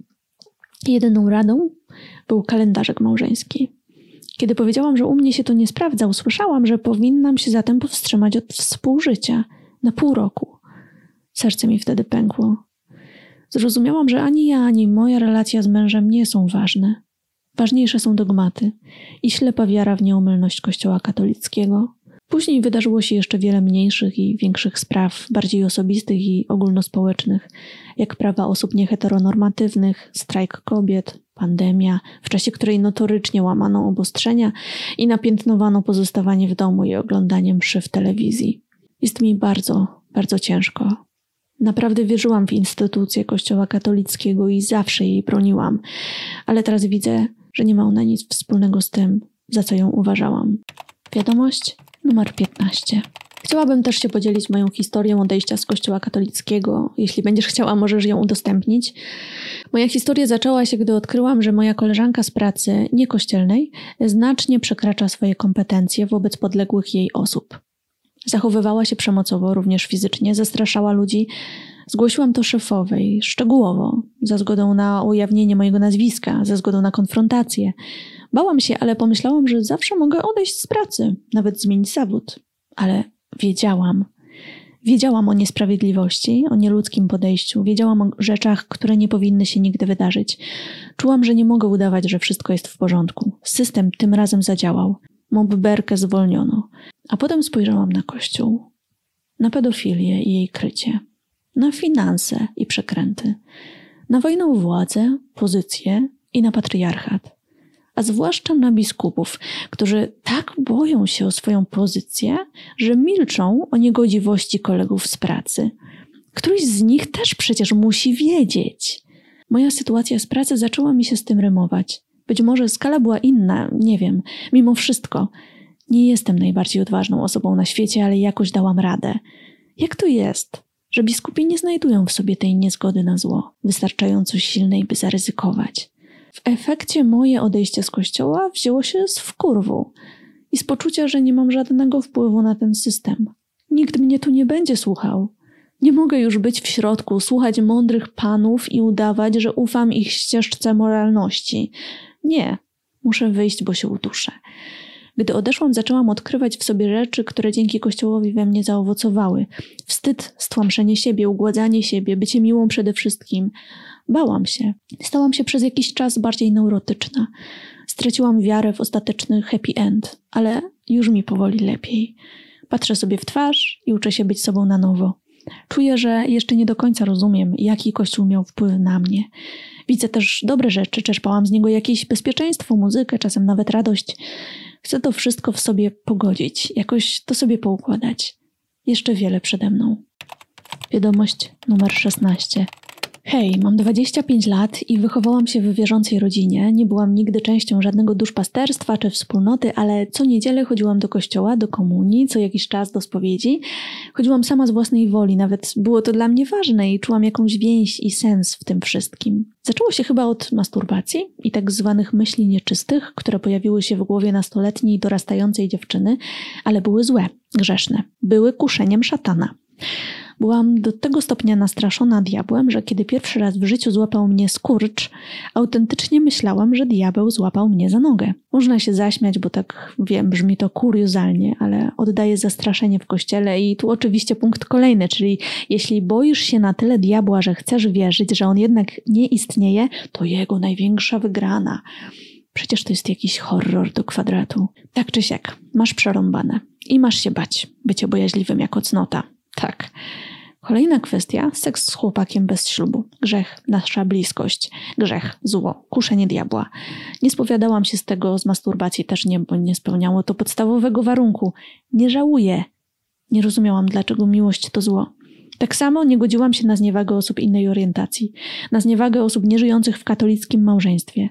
Jedyną radą był kalendarzek małżeński. Kiedy powiedziałam, że u mnie się to nie sprawdza, usłyszałam, że powinnam się zatem powstrzymać od współżycia na pół roku. Serce mi wtedy pękło. Zrozumiałam, że ani ja, ani moja relacja z mężem nie są ważne. Ważniejsze są dogmaty i ślepa wiara w nieomylność Kościoła katolickiego. Później wydarzyło się jeszcze wiele mniejszych i większych spraw, bardziej osobistych i ogólnospołecznych, jak prawa osób nieheteronormatywnych, strajk kobiet, pandemia, w czasie której notorycznie łamano obostrzenia i napiętnowano pozostawanie w domu i oglądanie mszy w telewizji. Jest mi bardzo, bardzo ciężko. Naprawdę wierzyłam w instytucję Kościoła katolickiego i zawsze jej broniłam, ale teraz widzę, że nie ma ona nic wspólnego z tym, za co ją uważałam. Wiadomość numer 15. Chciałabym też się podzielić moją historią odejścia z Kościoła katolickiego. Jeśli będziesz chciała, możesz ją udostępnić. Moja historia zaczęła się, gdy odkryłam, że moja koleżanka z pracy niekościelnej znacznie przekracza swoje kompetencje wobec podległych jej osób. Zachowywała się przemocowo, również fizycznie, zastraszała ludzi. Zgłosiłam to szefowej, szczegółowo, za zgodą na ujawnienie mojego nazwiska, za zgodą na konfrontację. Bałam się, ale pomyślałam, że zawsze mogę odejść z pracy, nawet zmienić zawód. Ale wiedziałam. Wiedziałam o niesprawiedliwości, o nieludzkim podejściu, wiedziałam o rzeczach, które nie powinny się nigdy wydarzyć. Czułam, że nie mogę udawać, że wszystko jest w porządku. System tym razem zadziałał. Mobberkę zwolniono. A potem spojrzałam na kościół, na pedofilię i jej krycie, na finanse i przekręty, na wojnę władzę, pozycję i na patriarchat a zwłaszcza na biskupów, którzy tak boją się o swoją pozycję, że milczą o niegodziwości kolegów z pracy. Któryś z nich też przecież musi wiedzieć. Moja sytuacja z pracy zaczęła mi się z tym rymować. Być może skala była inna, nie wiem. Mimo wszystko, nie jestem najbardziej odważną osobą na świecie, ale jakoś dałam radę. Jak to jest, że biskupi nie znajdują w sobie tej niezgody na zło, wystarczająco silnej, by zaryzykować? W efekcie moje odejście z kościoła wzięło się z wkurwu i z poczucia, że nie mam żadnego wpływu na ten system. Nikt mnie tu nie będzie słuchał. Nie mogę już być w środku, słuchać mądrych panów i udawać, że ufam ich ścieżce moralności. Nie, muszę wyjść, bo się uduszę. Gdy odeszłam, zaczęłam odkrywać w sobie rzeczy, które dzięki Kościołowi we mnie zaowocowały. Wstyd, stłamszenie siebie, ugładzanie siebie, bycie miłą przede wszystkim. Bałam się. Stałam się przez jakiś czas bardziej neurotyczna. Straciłam wiarę w ostateczny happy end, ale już mi powoli lepiej. Patrzę sobie w twarz i uczę się być sobą na nowo. Czuję, że jeszcze nie do końca rozumiem, jaki Kościół miał wpływ na mnie. Widzę też dobre rzeczy, czerpałam z niego jakieś bezpieczeństwo, muzykę, czasem nawet radość. Chcę to wszystko w sobie pogodzić, jakoś to sobie poukładać. Jeszcze wiele przede mną. Wiadomość numer 16. Hej, mam 25 lat i wychowałam się w wierzącej rodzinie. Nie byłam nigdy częścią żadnego duszpasterstwa czy wspólnoty, ale co niedzielę chodziłam do kościoła, do komunii, co jakiś czas do spowiedzi. Chodziłam sama z własnej woli, nawet było to dla mnie ważne i czułam jakąś więź i sens w tym wszystkim. Zaczęło się chyba od masturbacji i tak zwanych myśli nieczystych, które pojawiły się w głowie nastoletniej i dorastającej dziewczyny, ale były złe, grzeszne, były kuszeniem szatana. Byłam do tego stopnia nastraszona diabłem, że kiedy pierwszy raz w życiu złapał mnie skurcz, autentycznie myślałam, że diabeł złapał mnie za nogę. Można się zaśmiać, bo tak wiem, brzmi to kuriozalnie, ale oddaje zastraszenie w kościele i tu oczywiście punkt kolejny, czyli jeśli boisz się na tyle diabła, że chcesz wierzyć, że on jednak nie istnieje, to jego największa wygrana. Przecież to jest jakiś horror do kwadratu. Tak czy siak, masz przerąbane i masz się bać, bycie bojaźliwym jako cnota. Tak. Kolejna kwestia, seks z chłopakiem bez ślubu. Grzech, nasza bliskość. Grzech, zło, kuszenie diabła. Nie spowiadałam się z tego, z masturbacji też nie, bo nie spełniało to podstawowego warunku. Nie żałuję. Nie rozumiałam, dlaczego miłość to zło. Tak samo nie godziłam się na zniewagę osób innej orientacji, na zniewagę osób nieżyjących w katolickim małżeństwie.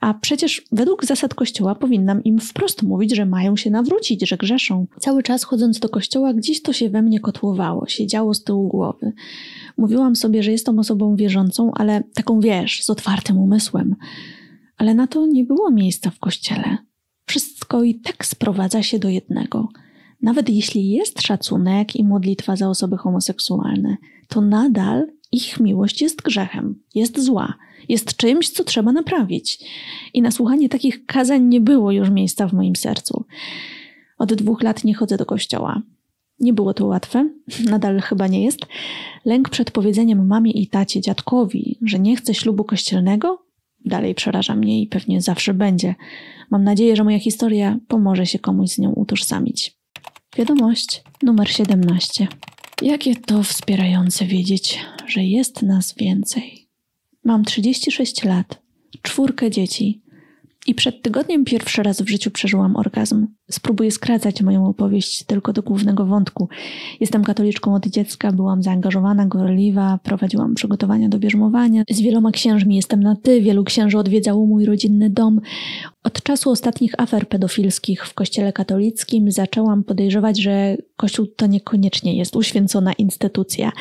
A przecież według zasad Kościoła powinnam im wprost mówić, że mają się nawrócić, że grzeszą. Cały czas chodząc do Kościoła, gdzieś to się we mnie kotłowało, siedziało z tyłu głowy. Mówiłam sobie, że jestem osobą wierzącą, ale taką wiesz, z otwartym umysłem. ale na to nie było miejsca w kościele. Wszystko i tak sprowadza się do jednego. Nawet jeśli jest szacunek i modlitwa za osoby homoseksualne, to nadal ich miłość jest grzechem, jest zła, jest czymś, co trzeba naprawić. I na słuchanie takich kazań nie było już miejsca w moim sercu. Od dwóch lat nie chodzę do kościoła. Nie było to łatwe, [laughs] nadal chyba nie jest. Lęk przed powiedzeniem mamie i tacie, dziadkowi, że nie chce ślubu kościelnego, dalej przeraża mnie i pewnie zawsze będzie. Mam nadzieję, że moja historia pomoże się komuś z nią utożsamić. Wiadomość numer 17. Jakie to wspierające wiedzieć, że jest nas więcej. Mam 36 lat, czwórkę dzieci i przed tygodniem pierwszy raz w życiu przeżyłam orgazm. Spróbuję skracać moją opowieść tylko do głównego wątku. Jestem katoliczką od dziecka, byłam zaangażowana, gorliwa, prowadziłam przygotowania do bierzmowania. Z wieloma księżmi jestem na ty, wielu księży odwiedzało mój rodzinny dom. Od czasu ostatnich afer pedofilskich w kościele katolickim zaczęłam podejrzewać, że kościół to niekoniecznie jest uświęcona instytucja.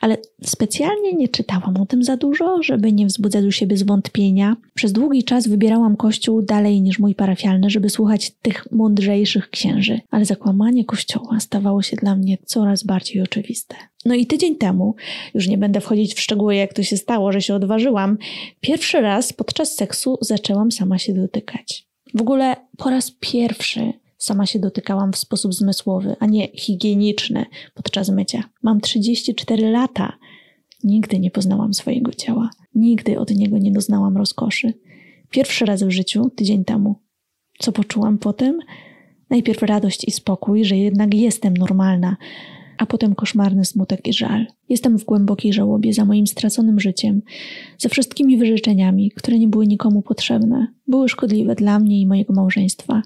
Ale specjalnie nie czytałam o tym za dużo, żeby nie wzbudzać u siebie zwątpienia. Przez długi czas wybierałam kościół dalej niż mój parafialny, żeby słuchać tych mądrzejszych księży. Ale zakłamanie kościoła stawało się dla mnie coraz bardziej oczywiste. No i tydzień temu, już nie będę wchodzić w szczegóły, jak to się stało, że się odważyłam, pierwszy raz podczas seksu zaczęłam sama się dotykać. W ogóle po raz pierwszy sama się dotykałam w sposób zmysłowy, a nie higieniczny podczas mycia. Mam 34 lata. Nigdy nie poznałam swojego ciała. Nigdy od niego nie doznałam rozkoszy. Pierwszy raz w życiu, tydzień temu. Co poczułam po tym? Najpierw radość i spokój, że jednak jestem normalna, a potem koszmarny smutek i żal. Jestem w głębokiej żałobie za moim straconym życiem, za wszystkimi wyrzeczeniami, które nie były nikomu potrzebne, były szkodliwe dla mnie i mojego małżeństwa.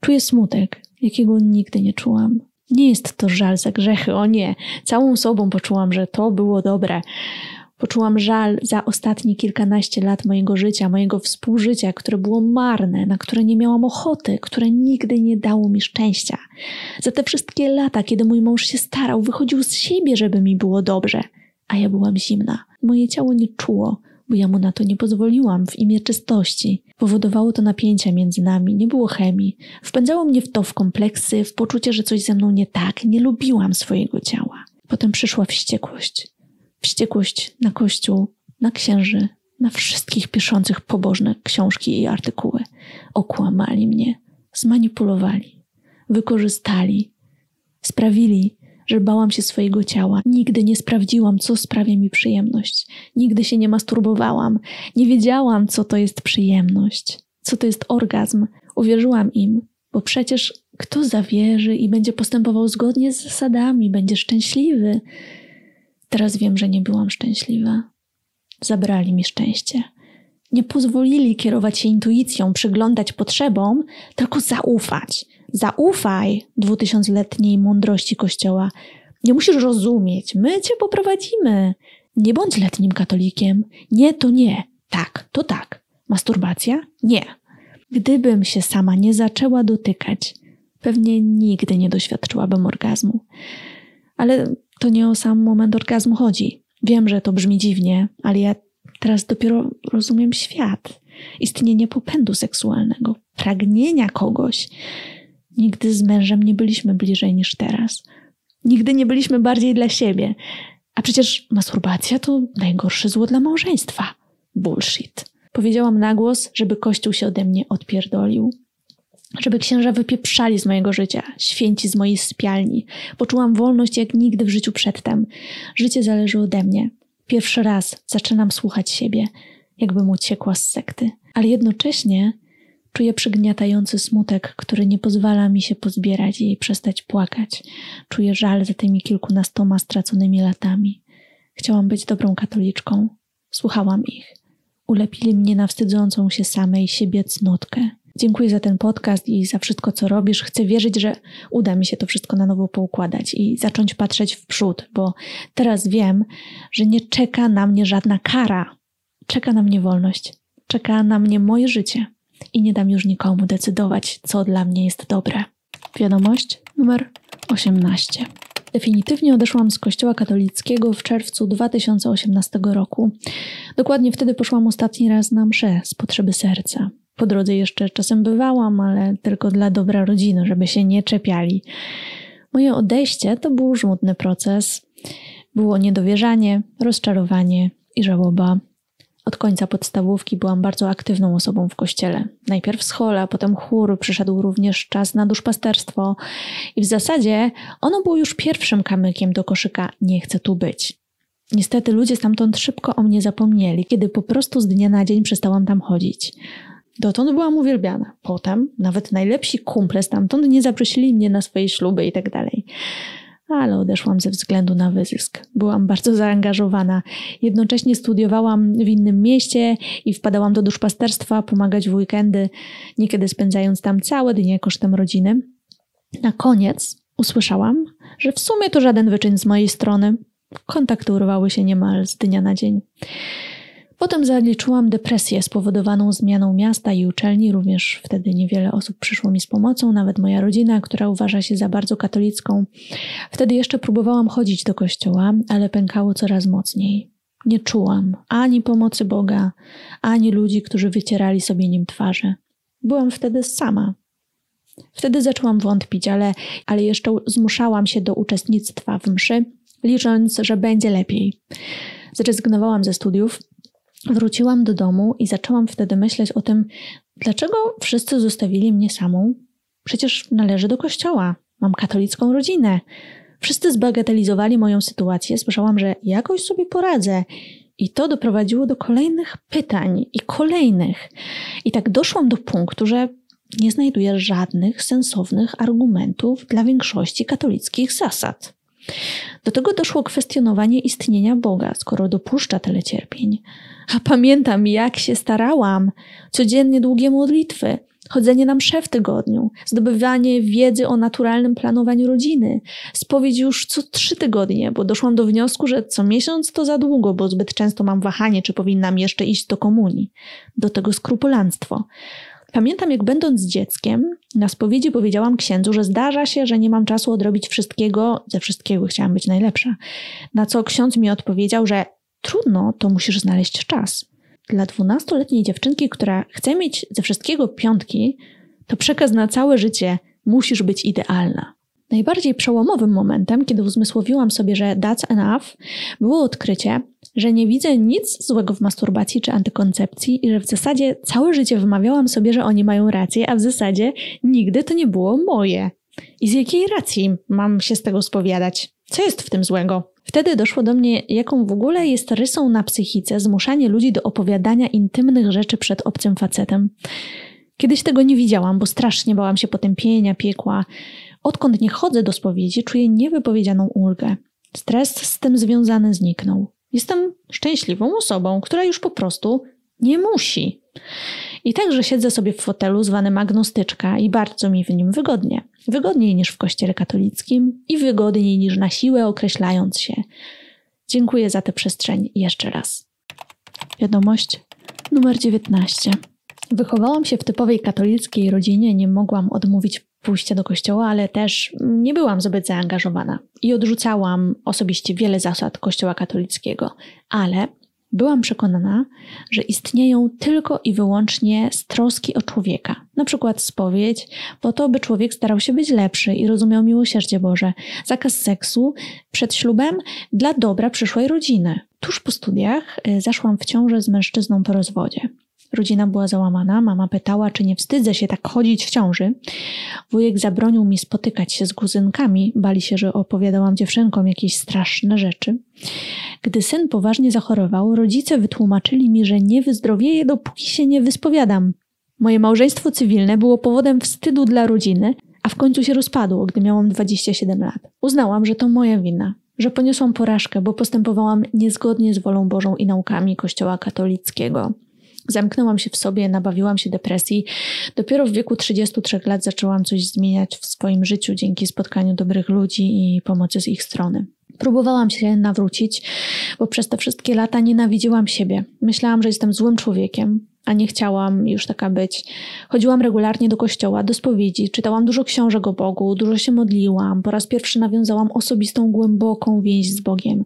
Czuję smutek, jakiego nigdy nie czułam. Nie jest to żal za grzechy, o nie. Całą sobą poczułam, że to było dobre. Poczułam żal za ostatnie kilkanaście lat mojego życia, mojego współżycia, które było marne, na które nie miałam ochoty, które nigdy nie dało mi szczęścia. Za te wszystkie lata, kiedy mój mąż się starał, wychodził z siebie, żeby mi było dobrze, a ja byłam zimna. Moje ciało nie czuło, bo ja mu na to nie pozwoliłam w imię czystości. Powodowało to napięcia między nami, nie było chemii. Wpędzało mnie w to w kompleksy, w poczucie, że coś ze mną nie tak. Nie lubiłam swojego ciała. Potem przyszła wściekłość. Wściekłość na Kościół, na księży, na wszystkich piszących pobożne książki i artykuły. Okłamali mnie, zmanipulowali, wykorzystali, sprawili, że bałam się swojego ciała. Nigdy nie sprawdziłam, co sprawia mi przyjemność. Nigdy się nie masturbowałam. Nie wiedziałam, co to jest przyjemność, co to jest orgazm. Uwierzyłam im, bo przecież kto zawierzy i będzie postępował zgodnie z zasadami, będzie szczęśliwy. Teraz wiem, że nie byłam szczęśliwa. Zabrali mi szczęście. Nie pozwolili kierować się intuicją, przyglądać potrzebom, tylko zaufać. Zaufaj dwutysiącletniej mądrości Kościoła. Nie musisz rozumieć, my cię poprowadzimy. Nie bądź letnim katolikiem. Nie, to nie. Tak, to tak. Masturbacja? Nie. Gdybym się sama nie zaczęła dotykać, pewnie nigdy nie doświadczyłabym orgazmu. Ale to nie o sam moment orgazmu chodzi. Wiem, że to brzmi dziwnie, ale ja teraz dopiero rozumiem świat. Istnienie popędu seksualnego, pragnienia kogoś. Nigdy z mężem nie byliśmy bliżej niż teraz. Nigdy nie byliśmy bardziej dla siebie. A przecież masturbacja to najgorsze zło dla małżeństwa. Bullshit. Powiedziałam na głos, żeby Kościół się ode mnie odpierdolił żeby księża wypieprzali z mojego życia, święci z mojej spialni. Poczułam wolność jak nigdy w życiu przedtem. Życie zależy ode mnie. Pierwszy raz zaczynam słuchać siebie, jakbym uciekła z sekty. Ale jednocześnie czuję przygniatający smutek, który nie pozwala mi się pozbierać i przestać płakać. Czuję żal za tymi kilkunastoma straconymi latami. Chciałam być dobrą katoliczką. Słuchałam ich. Ulepili mnie na wstydzącą się samej siebie cnotkę. Dziękuję za ten podcast i za wszystko, co robisz. Chcę wierzyć, że uda mi się to wszystko na nowo poukładać i zacząć patrzeć w przód, bo teraz wiem, że nie czeka na mnie żadna kara. Czeka na mnie wolność. Czeka na mnie moje życie i nie dam już nikomu decydować, co dla mnie jest dobre. Wiadomość numer 18. Definitywnie odeszłam z Kościoła katolickiego w czerwcu 2018 roku. Dokładnie wtedy poszłam ostatni raz na mszę z potrzeby serca. Po drodze jeszcze czasem bywałam, ale tylko dla dobra rodziny, żeby się nie czepiali. Moje odejście to był żmudny proces. Było niedowierzanie, rozczarowanie i żałoba. Od końca podstawówki byłam bardzo aktywną osobą w kościele. Najpierw schola, potem chór, przyszedł również czas na duszpasterstwo i w zasadzie ono było już pierwszym kamykiem do koszyka nie chcę tu być. Niestety ludzie stamtąd szybko o mnie zapomnieli, kiedy po prostu z dnia na dzień przestałam tam chodzić. Dotąd byłam uwielbiana. Potem nawet najlepsi kumple stamtąd nie zaprosili mnie na swoje śluby i tak dalej ale odeszłam ze względu na wyzysk. Byłam bardzo zaangażowana. Jednocześnie studiowałam w innym mieście i wpadałam do duszpasterstwa pomagać w weekendy, niekiedy spędzając tam całe dnie kosztem rodziny. Na koniec usłyszałam, że w sumie to żaden wyczyn z mojej strony. Kontakty urwały się niemal z dnia na dzień. Potem zaliczyłam depresję spowodowaną zmianą miasta i uczelni. Również wtedy niewiele osób przyszło mi z pomocą, nawet moja rodzina, która uważa się za bardzo katolicką. Wtedy jeszcze próbowałam chodzić do kościoła, ale pękało coraz mocniej. Nie czułam ani pomocy Boga, ani ludzi, którzy wycierali sobie nim twarze. Byłam wtedy sama. Wtedy zaczęłam wątpić, ale, ale jeszcze zmuszałam się do uczestnictwa w mszy, licząc, że będzie lepiej. Zrezygnowałam ze studiów, Wróciłam do domu i zaczęłam wtedy myśleć o tym, dlaczego wszyscy zostawili mnie samą. Przecież należę do kościoła, mam katolicką rodzinę. Wszyscy zbagatelizowali moją sytuację, słyszałam, że jakoś sobie poradzę. I to doprowadziło do kolejnych pytań i kolejnych. I tak doszłam do punktu, że nie znajduję żadnych sensownych argumentów dla większości katolickich zasad. Do tego doszło kwestionowanie istnienia Boga, skoro dopuszcza tyle cierpień. A pamiętam, jak się starałam. Codziennie długie modlitwy, chodzenie na msze w tygodniu, zdobywanie wiedzy o naturalnym planowaniu rodziny, spowiedź już co trzy tygodnie, bo doszłam do wniosku, że co miesiąc to za długo, bo zbyt często mam wahanie, czy powinnam jeszcze iść do komunii. Do tego skrupulanstwo. Pamiętam, jak będąc dzieckiem, na spowiedzi powiedziałam księdzu, że zdarza się, że nie mam czasu odrobić wszystkiego, ze wszystkiego chciałam być najlepsza. Na co ksiądz mi odpowiedział, że trudno, to musisz znaleźć czas. Dla dwunastoletniej dziewczynki, która chce mieć ze wszystkiego piątki, to przekaz na całe życie musisz być idealna. Najbardziej przełomowym momentem, kiedy uzmysłowiłam sobie, że that's enough, było odkrycie, że nie widzę nic złego w masturbacji czy antykoncepcji i że w zasadzie całe życie wymawiałam sobie, że oni mają rację, a w zasadzie nigdy to nie było moje. I z jakiej racji mam się z tego spowiadać? Co jest w tym złego? Wtedy doszło do mnie, jaką w ogóle jest rysą na psychice zmuszanie ludzi do opowiadania intymnych rzeczy przed obcym facetem. Kiedyś tego nie widziałam, bo strasznie bałam się potępienia, piekła. Odkąd nie chodzę do spowiedzi, czuję niewypowiedzianą ulgę. Stres z tym związany zniknął. Jestem szczęśliwą osobą, która już po prostu nie musi. I także siedzę sobie w fotelu zwanym agnostyczka i bardzo mi w nim wygodnie. Wygodniej niż w kościele katolickim i wygodniej niż na siłę określając się. Dziękuję za tę przestrzeń jeszcze raz. Wiadomość numer 19. Wychowałam się w typowej katolickiej rodzinie, nie mogłam odmówić pójścia do kościoła, ale też nie byłam zbyt zaangażowana i odrzucałam osobiście wiele zasad kościoła katolickiego, ale byłam przekonana, że istnieją tylko i wyłącznie z troski o człowieka, na przykład spowiedź, po to, by człowiek starał się być lepszy i rozumiał miłosierdzie Boże, zakaz seksu przed ślubem dla dobra przyszłej rodziny. Tuż po studiach y, zaszłam w ciążę z mężczyzną po rozwodzie. Rodzina była załamana, mama pytała, czy nie wstydzę się tak chodzić w ciąży. Wujek zabronił mi spotykać się z kuzynkami, bali się, że opowiadałam dziewczynkom jakieś straszne rzeczy. Gdy syn poważnie zachorował, rodzice wytłumaczyli mi, że nie wyzdrowieję, dopóki się nie wyspowiadam. Moje małżeństwo cywilne było powodem wstydu dla rodziny, a w końcu się rozpadło, gdy miałam 27 lat. Uznałam, że to moja wina, że poniosłam porażkę, bo postępowałam niezgodnie z wolą Bożą i naukami Kościoła katolickiego. Zamknęłam się w sobie, nabawiłam się depresji. Dopiero w wieku 33 lat zaczęłam coś zmieniać w swoim życiu dzięki spotkaniu dobrych ludzi i pomocy z ich strony. Próbowałam się nawrócić, bo przez te wszystkie lata nienawidziłam siebie. Myślałam, że jestem złym człowiekiem, a nie chciałam już taka być. Chodziłam regularnie do kościoła, do spowiedzi, czytałam dużo książek o Bogu, dużo się modliłam, po raz pierwszy nawiązałam osobistą, głęboką więź z Bogiem.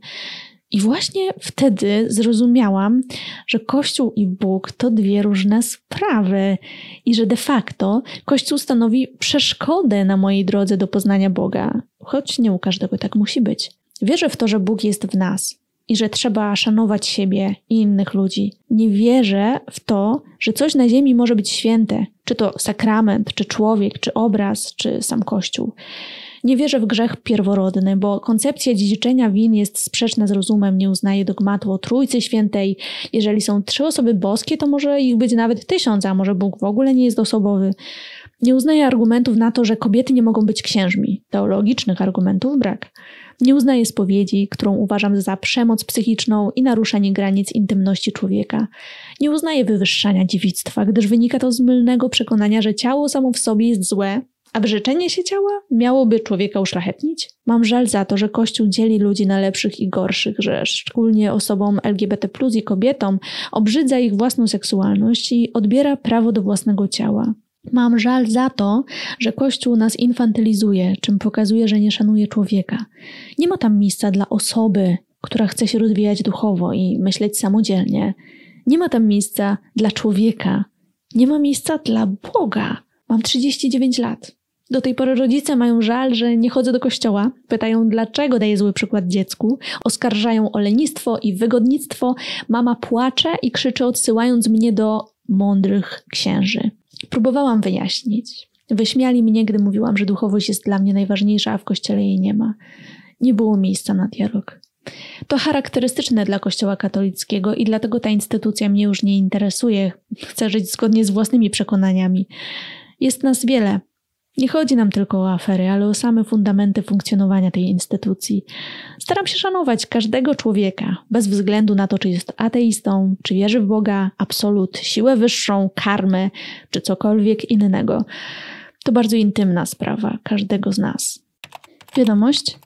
I właśnie wtedy zrozumiałam, że Kościół i Bóg to dwie różne sprawy i że de facto Kościół stanowi przeszkodę na mojej drodze do poznania Boga, choć nie u każdego tak musi być. Wierzę w to, że Bóg jest w nas i że trzeba szanować siebie i innych ludzi. Nie wierzę w to, że coś na ziemi może być święte, czy to sakrament, czy człowiek, czy obraz, czy sam Kościół. Nie wierzę w grzech pierworodny, bo koncepcja dziedziczenia win jest sprzeczna z rozumem, nie uznaje dogmatu o Trójcy Świętej. Jeżeli są trzy osoby boskie, to może ich być nawet tysiąc, a może Bóg w ogóle nie jest osobowy. Nie uznaje argumentów na to, że kobiety nie mogą być księżmi. Teologicznych argumentów brak. Nie uznaję spowiedzi, którą uważam za przemoc psychiczną i naruszenie granic intymności człowieka. Nie uznaję wywyższania dziewictwa, gdyż wynika to z mylnego przekonania, że ciało samo w sobie jest złe, a wyrzeczenie się ciała miałoby człowieka uszlachetnić? Mam żal za to, że Kościół dzieli ludzi na lepszych i gorszych, że szczególnie osobom LGBT i kobietom obrzydza ich własną seksualność i odbiera prawo do własnego ciała. Mam żal za to, że Kościół nas infantylizuje, czym pokazuje, że nie szanuje człowieka. Nie ma tam miejsca dla osoby, która chce się rozwijać duchowo i myśleć samodzielnie. Nie ma tam miejsca dla człowieka. Nie ma miejsca dla Boga. Mam 39 lat. Do tej pory rodzice mają żal, że nie chodzę do kościoła, pytają, dlaczego daję zły przykład dziecku, oskarżają o lenistwo i wygodnictwo. Mama płacze i krzyczy, odsyłając mnie do mądrych księży. Próbowałam wyjaśnić. Wyśmiali mnie, gdy mówiłam, że duchowość jest dla mnie najważniejsza, a w kościele jej nie ma. Nie było miejsca na dialog. To charakterystyczne dla Kościoła katolickiego i dlatego ta instytucja mnie już nie interesuje. Chcę żyć zgodnie z własnymi przekonaniami. Jest nas wiele. Nie chodzi nam tylko o afery, ale o same fundamenty funkcjonowania tej instytucji. Staram się szanować każdego człowieka, bez względu na to, czy jest ateistą, czy wierzy w Boga, absolut, siłę wyższą, karmę, czy cokolwiek innego. To bardzo intymna sprawa każdego z nas. Wiadomość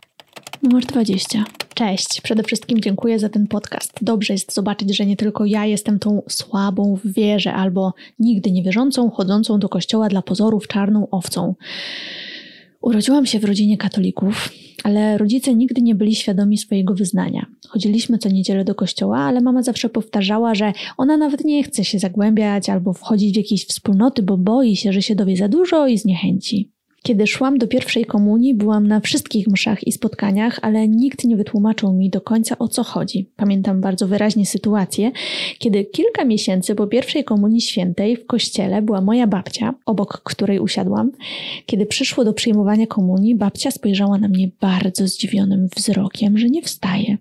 numer 20. Cześć, przede wszystkim dziękuję za ten podcast. Dobrze jest zobaczyć, że nie tylko ja jestem tą słabą w wierze albo nigdy niewierzącą, chodzącą do kościoła dla pozorów czarną owcą. Urodziłam się w rodzinie katolików, ale rodzice nigdy nie byli świadomi swojego wyznania. Chodziliśmy co niedzielę do kościoła, ale mama zawsze powtarzała, że ona nawet nie chce się zagłębiać albo wchodzić w jakieś wspólnoty, bo boi się, że się dowie za dużo i zniechęci. Kiedy szłam do pierwszej komunii, byłam na wszystkich mszach i spotkaniach, ale nikt nie wytłumaczył mi do końca o co chodzi. Pamiętam bardzo wyraźnie sytuację, kiedy kilka miesięcy po pierwszej komunii świętej w kościele była moja babcia, obok której usiadłam. Kiedy przyszło do przyjmowania komunii, babcia spojrzała na mnie bardzo zdziwionym wzrokiem, że nie wstaje.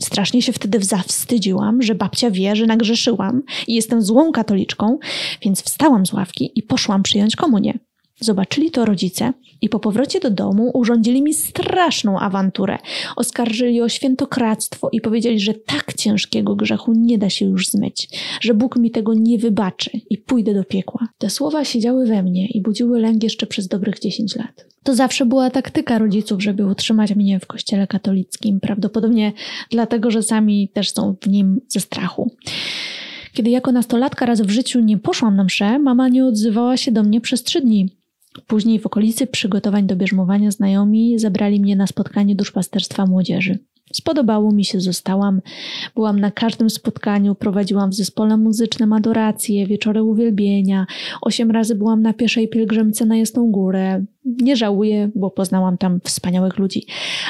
Strasznie się wtedy zawstydziłam, że babcia wie, że nagrzeszyłam i jestem złą katoliczką, więc wstałam z ławki i poszłam przyjąć komunię. Zobaczyli to rodzice i po powrocie do domu urządzili mi straszną awanturę. Oskarżyli o świętokradztwo i powiedzieli, że tak ciężkiego grzechu nie da się już zmyć, że Bóg mi tego nie wybaczy i pójdę do piekła. Te słowa siedziały we mnie i budziły lęk jeszcze przez dobrych 10 lat. To zawsze była taktyka rodziców, żeby utrzymać mnie w kościele katolickim, prawdopodobnie dlatego, że sami też są w nim ze strachu. Kiedy jako nastolatka raz w życiu nie poszłam na mszę, mama nie odzywała się do mnie przez trzy dni. Później w okolicy przygotowań do bierzmowania znajomi zabrali mnie na spotkanie duszpasterstwa młodzieży. Spodobało mi się, zostałam. Byłam na każdym spotkaniu, prowadziłam w zespole muzycznym adoracje, wieczory uwielbienia. Osiem razy byłam na pieszej pielgrzymce na Jasną Górę. Nie żałuję, bo poznałam tam wspaniałych ludzi.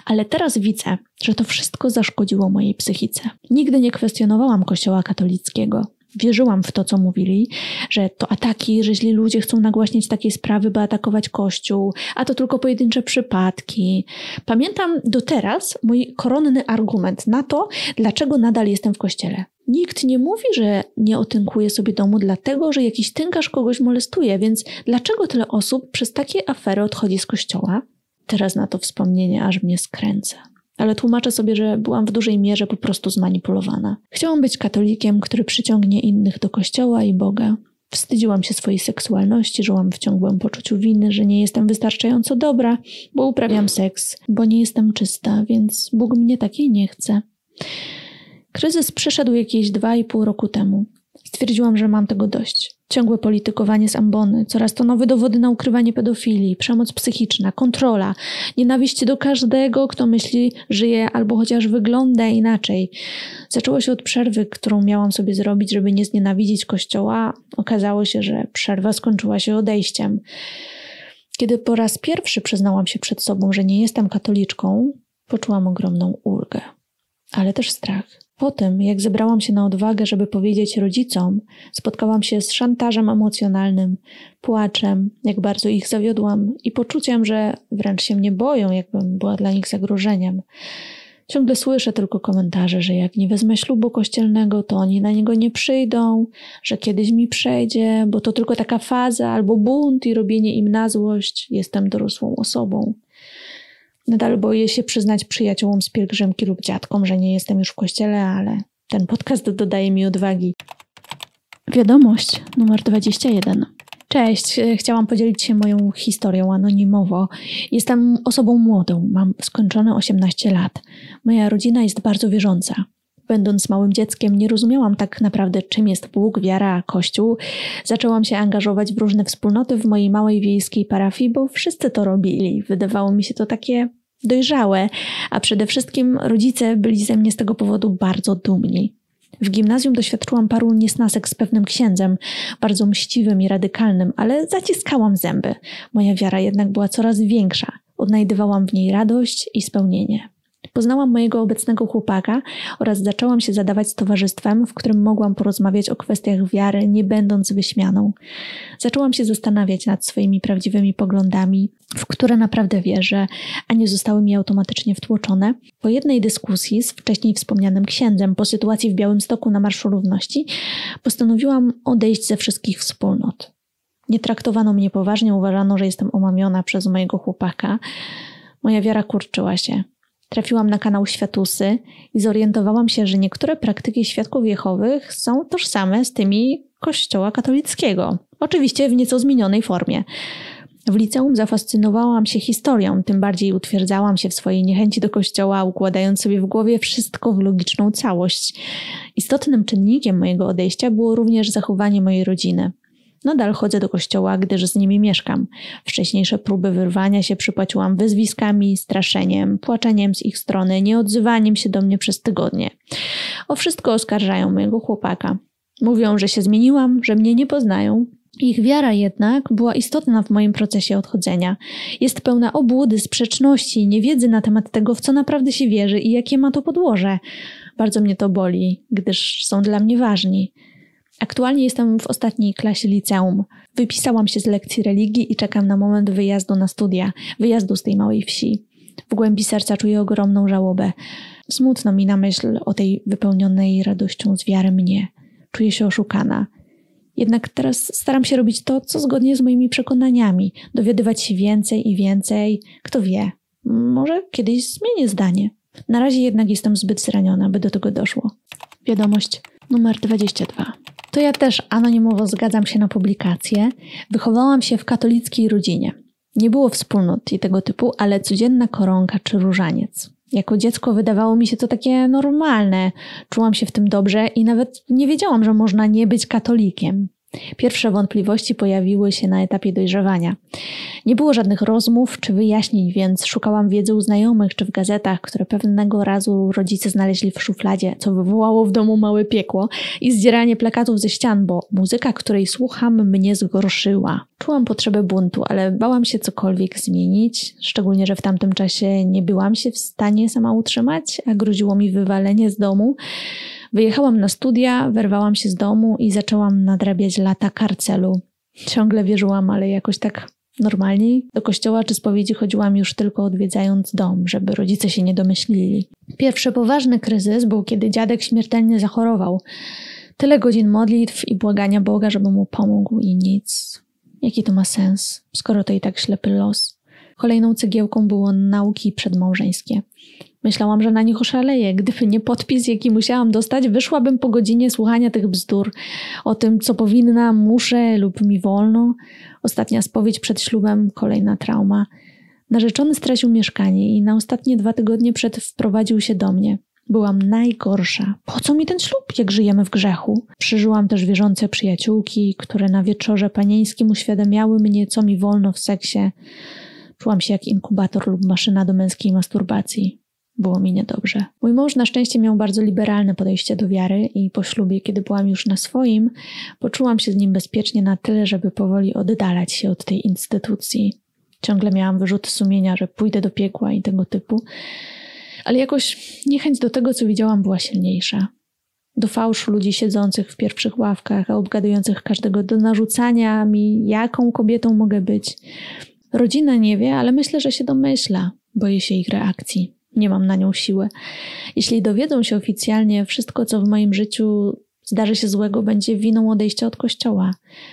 Ale teraz widzę, że to wszystko zaszkodziło mojej psychice. Nigdy nie kwestionowałam kościoła katolickiego wierzyłam w to, co mówili, że to ataki, że źli ludzie chcą nagłaśniać takie sprawy, by atakować Kościół, a to tylko pojedyncze przypadki. Pamiętam do teraz mój koronny argument na to, dlaczego nadal jestem w Kościele. Nikt nie mówi, że nie otynkuje sobie domu dlatego, że jakiś tynkarz kogoś molestuje, więc dlaczego tyle osób przez takie afery odchodzi z Kościoła? Teraz na to wspomnienie aż mnie skręca ale tłumaczę sobie, że byłam w dużej mierze po prostu zmanipulowana. Chciałam być katolikiem, który przyciągnie innych do kościoła i Boga. Wstydziłam się swojej seksualności, żyłam w ciągłym poczuciu winy, że nie jestem wystarczająco dobra, bo uprawiam seks, bo nie jestem czysta, więc Bóg mnie takiej nie chce. Kryzys przyszedł jakieś dwa i pół roku temu. Stwierdziłam, że mam tego dość. Ciągłe politykowanie z ambony, coraz to nowe dowody na ukrywanie pedofilii, przemoc psychiczna, kontrola, nienawiść do każdego, kto myśli, żyje albo chociaż wygląda inaczej. Zaczęło się od przerwy, którą miałam sobie zrobić, żeby nie znienawidzić kościoła. Okazało się, że przerwa skończyła się odejściem. Kiedy po raz pierwszy przyznałam się przed sobą, że nie jestem katoliczką, poczułam ogromną ulgę, ale też strach. Po tym, jak zebrałam się na odwagę, żeby powiedzieć rodzicom, spotkałam się z szantażem emocjonalnym, płaczem, jak bardzo ich zawiodłam i poczuciem, że wręcz się mnie boją, jakbym była dla nich zagrożeniem. Ciągle słyszę tylko komentarze, że jak nie wezmę ślubu kościelnego, to oni na niego nie przyjdą, że kiedyś mi przejdzie, bo to tylko taka faza albo bunt i robienie im na złość. Jestem dorosłą osobą. Nadal boję się przyznać przyjaciołom z pielgrzymki lub dziadkom, że nie jestem już w kościele, ale ten podcast dodaje mi odwagi. Wiadomość numer 21. Cześć, chciałam podzielić się moją historią anonimowo. Jestem osobą młodą, mam skończone 18 lat. Moja rodzina jest bardzo wierząca. Będąc małym dzieckiem, nie rozumiałam tak naprawdę, czym jest Bóg, wiara, Kościół. Zaczęłam się angażować w różne wspólnoty w mojej małej wiejskiej parafii, bo wszyscy to robili. Wydawało mi się to takie dojrzałe, a przede wszystkim rodzice byli ze mnie z tego powodu bardzo dumni. W gimnazjum doświadczyłam paru niesnasek z pewnym księdzem, bardzo mściwym i radykalnym, ale zaciskałam zęby. Moja wiara jednak była coraz większa. Odnajdywałam w niej radość i spełnienie. Poznałam mojego obecnego chłopaka oraz zaczęłam się zadawać z towarzystwem, w którym mogłam porozmawiać o kwestiach wiary, nie będąc wyśmianą. Zaczęłam się zastanawiać nad swoimi prawdziwymi poglądami, w które naprawdę wierzę, a nie zostały mi automatycznie wtłoczone. Po jednej dyskusji z wcześniej wspomnianym księdzem po sytuacji w Białymstoku na Marszu Równości postanowiłam odejść ze wszystkich wspólnot. Nie traktowano mnie poważnie, uważano, że jestem omamiona przez mojego chłopaka. Moja wiara kurczyła się. Trafiłam na kanał Światusy i zorientowałam się, że niektóre praktyki świadków Jehowych są tożsame z tymi Kościoła katolickiego. Oczywiście w nieco zmienionej formie. W liceum zafascynowałam się historią, tym bardziej utwierdzałam się w swojej niechęci do kościoła, układając sobie w głowie wszystko w logiczną całość. Istotnym czynnikiem mojego odejścia było również zachowanie mojej rodziny. Nadal chodzę do kościoła, gdyż z nimi mieszkam. Wcześniejsze próby wyrwania się przypłaciłam wyzwiskami, straszeniem, płaczeniem z ich strony, nieodzywaniem się do mnie przez tygodnie. O wszystko oskarżają mojego chłopaka. Mówią, że się zmieniłam, że mnie nie poznają. Ich wiara jednak była istotna w moim procesie odchodzenia. Jest pełna obłudy, sprzeczności, niewiedzy na temat tego, w co naprawdę się wierzy i jakie ma to podłoże. Bardzo mnie to boli, gdyż są dla mnie ważni. Aktualnie jestem w ostatniej klasie liceum. Wypisałam się z lekcji religii i czekam na moment wyjazdu na studia, wyjazdu z tej małej wsi. W głębi serca czuję ogromną żałobę. Smutno mi na myśl o tej wypełnionej radością z wiary mnie. Czuję się oszukana. Jednak teraz staram się robić to, co zgodnie z moimi przekonaniami, dowiadywać się więcej i więcej. Kto wie, może kiedyś zmienię zdanie. Na razie jednak jestem zbyt zraniona, by do tego doszło. Wiadomość numer 22. To ja też anonimowo zgadzam się na publikację. Wychowałam się w katolickiej rodzinie. Nie było wspólnot i tego typu, ale codzienna koronka czy różaniec. Jako dziecko wydawało mi się to takie normalne. Czułam się w tym dobrze i nawet nie wiedziałam, że można nie być katolikiem. Pierwsze wątpliwości pojawiły się na etapie dojrzewania. Nie było żadnych rozmów czy wyjaśnień, więc szukałam wiedzy u znajomych czy w gazetach, które pewnego razu rodzice znaleźli w szufladzie, co wywołało w domu małe piekło i zdzieranie plakatów ze ścian, bo muzyka, której słucham, mnie zgorszyła. Czułam potrzebę buntu, ale bałam się cokolwiek zmienić, szczególnie, że w tamtym czasie nie byłam się w stanie sama utrzymać, a groziło mi wywalenie z domu. Wyjechałam na studia, wyrwałam się z domu i zaczęłam nadrabiać lata karcelu. Ciągle wierzyłam, ale jakoś tak normalniej. Do kościoła czy spowiedzi chodziłam już tylko odwiedzając dom, żeby rodzice się nie domyślili. Pierwszy poważny kryzys był, kiedy dziadek śmiertelnie zachorował. Tyle godzin modlitw i błagania Boga, żeby mu pomógł i nic. Jaki to ma sens, skoro to i tak ślepy los? Kolejną cegiełką było nauki przedmałżeńskie. Myślałam, że na nich oszaleję. Gdyby nie podpis, jaki musiałam dostać, wyszłabym po godzinie słuchania tych bzdur o tym, co powinna, muszę lub mi wolno. Ostatnia spowiedź przed ślubem, kolejna trauma. Narzeczony stracił mieszkanie i na ostatnie dwa tygodnie przed wprowadził się do mnie. Byłam najgorsza. Po co mi ten ślub, jak żyjemy w grzechu? Przeżyłam też wierzące przyjaciółki, które na wieczorze panieńskim uświadamiały mnie, co mi wolno w seksie. Czułam się jak inkubator lub maszyna do męskiej masturbacji. Było mi niedobrze. Mój mąż na szczęście miał bardzo liberalne podejście do wiary i po ślubie, kiedy byłam już na swoim, poczułam się z nim bezpiecznie na tyle, żeby powoli oddalać się od tej instytucji. Ciągle miałam wyrzuty sumienia, że pójdę do piekła i tego typu ale jakoś niechęć do tego, co widziałam, była silniejsza. Do fałszu ludzi siedzących w pierwszych ławkach, a obgadujących każdego, do narzucania mi, jaką kobietą mogę być. Rodzina nie wie, ale myślę, że się domyśla. Boję się ich reakcji. Nie mam na nią siły. Jeśli dowiedzą się oficjalnie, wszystko, co w moim życiu zdarzy się złego, będzie winą odejścia od kościoła.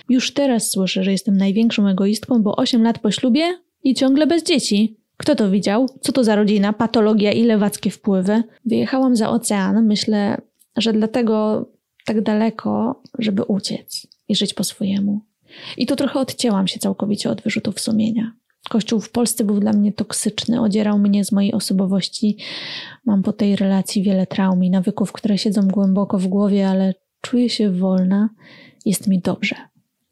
Już teraz słyszę, że jestem największą egoistką, bo 8 lat po ślubie i ciągle bez dzieci. Kto to widział? Co to za rodzina? Patologia i lewackie wpływy? Wyjechałam za ocean. Myślę, że dlatego tak daleko, żeby uciec i żyć po swojemu. I tu trochę odcięłam się całkowicie od wyrzutów sumienia. Kościół w Polsce był dla mnie toksyczny, odzierał mnie z mojej osobowości. Mam po tej relacji wiele traum i nawyków, które siedzą głęboko w głowie, ale czuję się wolna, jest mi dobrze.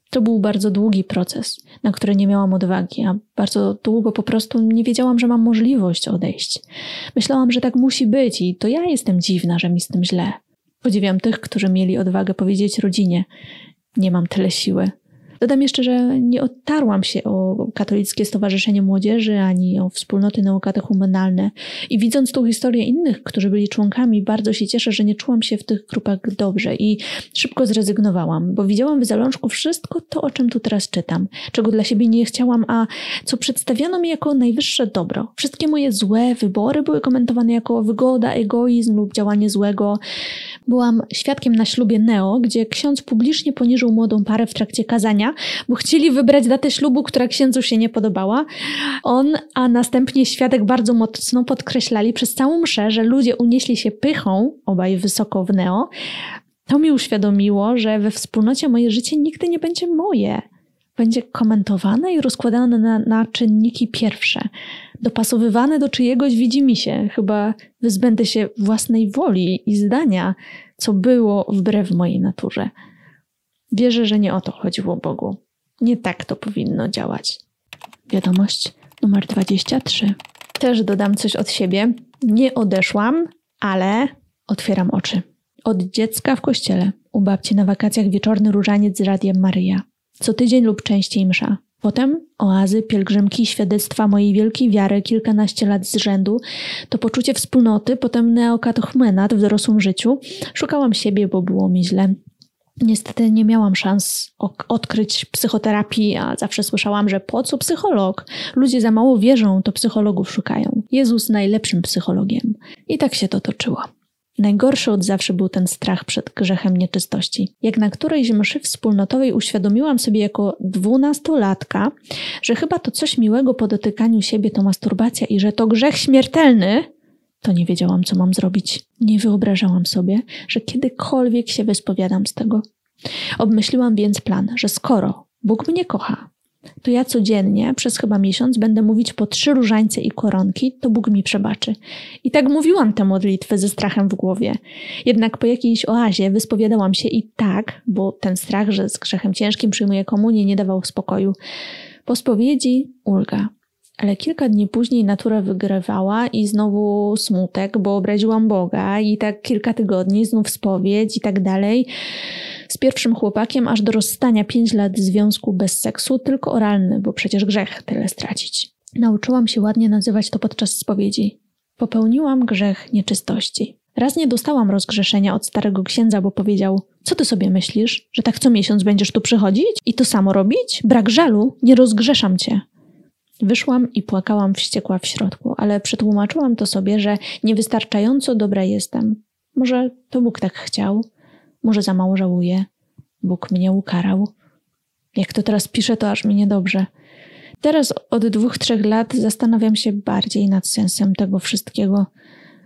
To był bardzo długi proces, na który nie miałam odwagi, a bardzo długo po prostu nie wiedziałam, że mam możliwość odejść. Myślałam, że tak musi być i to ja jestem dziwna, że mi z tym źle. Podziwiam tych, którzy mieli odwagę powiedzieć rodzinie: Nie mam tyle siły, Dodam jeszcze, że nie odtarłam się o katolickie stowarzyszenie młodzieży ani o wspólnoty naukatechumenalne i widząc tą historię innych, którzy byli członkami, bardzo się cieszę, że nie czułam się w tych grupach dobrze i szybko zrezygnowałam, bo widziałam w zalążku wszystko to, o czym tu teraz czytam, czego dla siebie nie chciałam, a co przedstawiano mi jako najwyższe dobro. Wszystkie moje złe wybory były komentowane jako wygoda, egoizm lub działanie złego. Byłam świadkiem na ślubie Neo, gdzie ksiądz publicznie poniżył młodą parę w trakcie kazania, bo chcieli wybrać datę ślubu, która księdzu się nie podobała. On, a następnie świadek bardzo mocno podkreślali przez całą mszę, że ludzie unieśli się pychą, obaj wysoko w Neo. To mi uświadomiło, że we wspólnocie moje życie nigdy nie będzie moje. Będzie komentowane i rozkładane na, na czynniki pierwsze dopasowywane do czyjegoś widzi się, chyba wyzbędę się własnej woli i zdania, co było wbrew mojej naturze. Wierzę, że nie o to chodziło Bogu. Nie tak to powinno działać. Wiadomość numer 23. Też dodam coś od siebie. Nie odeszłam, ale otwieram oczy. Od dziecka w kościele, u babci na wakacjach wieczorny różaniec z Radiem Maryja. Co tydzień lub częściej msza. Potem oazy, pielgrzymki, świadectwa mojej wielkiej wiary kilkanaście lat z rzędu, to poczucie wspólnoty, potem neokatochmenat w dorosłym życiu. Szukałam siebie, bo było mi źle. Niestety nie miałam szans odkryć psychoterapii, a zawsze słyszałam, że po co psycholog? Ludzie za mało wierzą, to psychologów szukają. Jezus najlepszym psychologiem. I tak się to toczyło. Najgorszy od zawsze był ten strach przed grzechem nieczystości. Jak na którejś mszy wspólnotowej uświadomiłam sobie jako dwunastolatka, że chyba to coś miłego po dotykaniu siebie to masturbacja i że to grzech śmiertelny, to nie wiedziałam, co mam zrobić. Nie wyobrażałam sobie, że kiedykolwiek się wyspowiadam z tego. Obmyśliłam więc plan, że skoro Bóg mnie kocha, to ja codziennie przez chyba miesiąc będę mówić po trzy różańce i koronki, to Bóg mi przebaczy. I tak mówiłam te modlitwy ze strachem w głowie. Jednak po jakiejś oazie wyspowiadałam się i tak, bo ten strach, że z grzechem ciężkim przyjmuję komunię, nie dawał spokoju. Po spowiedzi ulga. Ale kilka dni później natura wygrywała i znowu smutek, bo obraziłam Boga i tak kilka tygodni, znów spowiedź i tak dalej. Z pierwszym chłopakiem aż do rozstania pięć lat związku bez seksu, tylko oralny, bo przecież grzech tyle stracić. Nauczyłam się ładnie nazywać to podczas spowiedzi. Popełniłam grzech nieczystości. Raz nie dostałam rozgrzeszenia od starego księdza, bo powiedział: Co ty sobie myślisz, że tak co miesiąc będziesz tu przychodzić i to samo robić? Brak żalu, nie rozgrzeszam cię. Wyszłam i płakałam wściekła w środku, ale przetłumaczyłam to sobie, że niewystarczająco dobra jestem. Może to Bóg tak chciał, może za mało żałuję. Bóg mnie ukarał. Jak to teraz piszę, to aż mi niedobrze. Teraz od dwóch, trzech lat zastanawiam się bardziej nad sensem tego wszystkiego.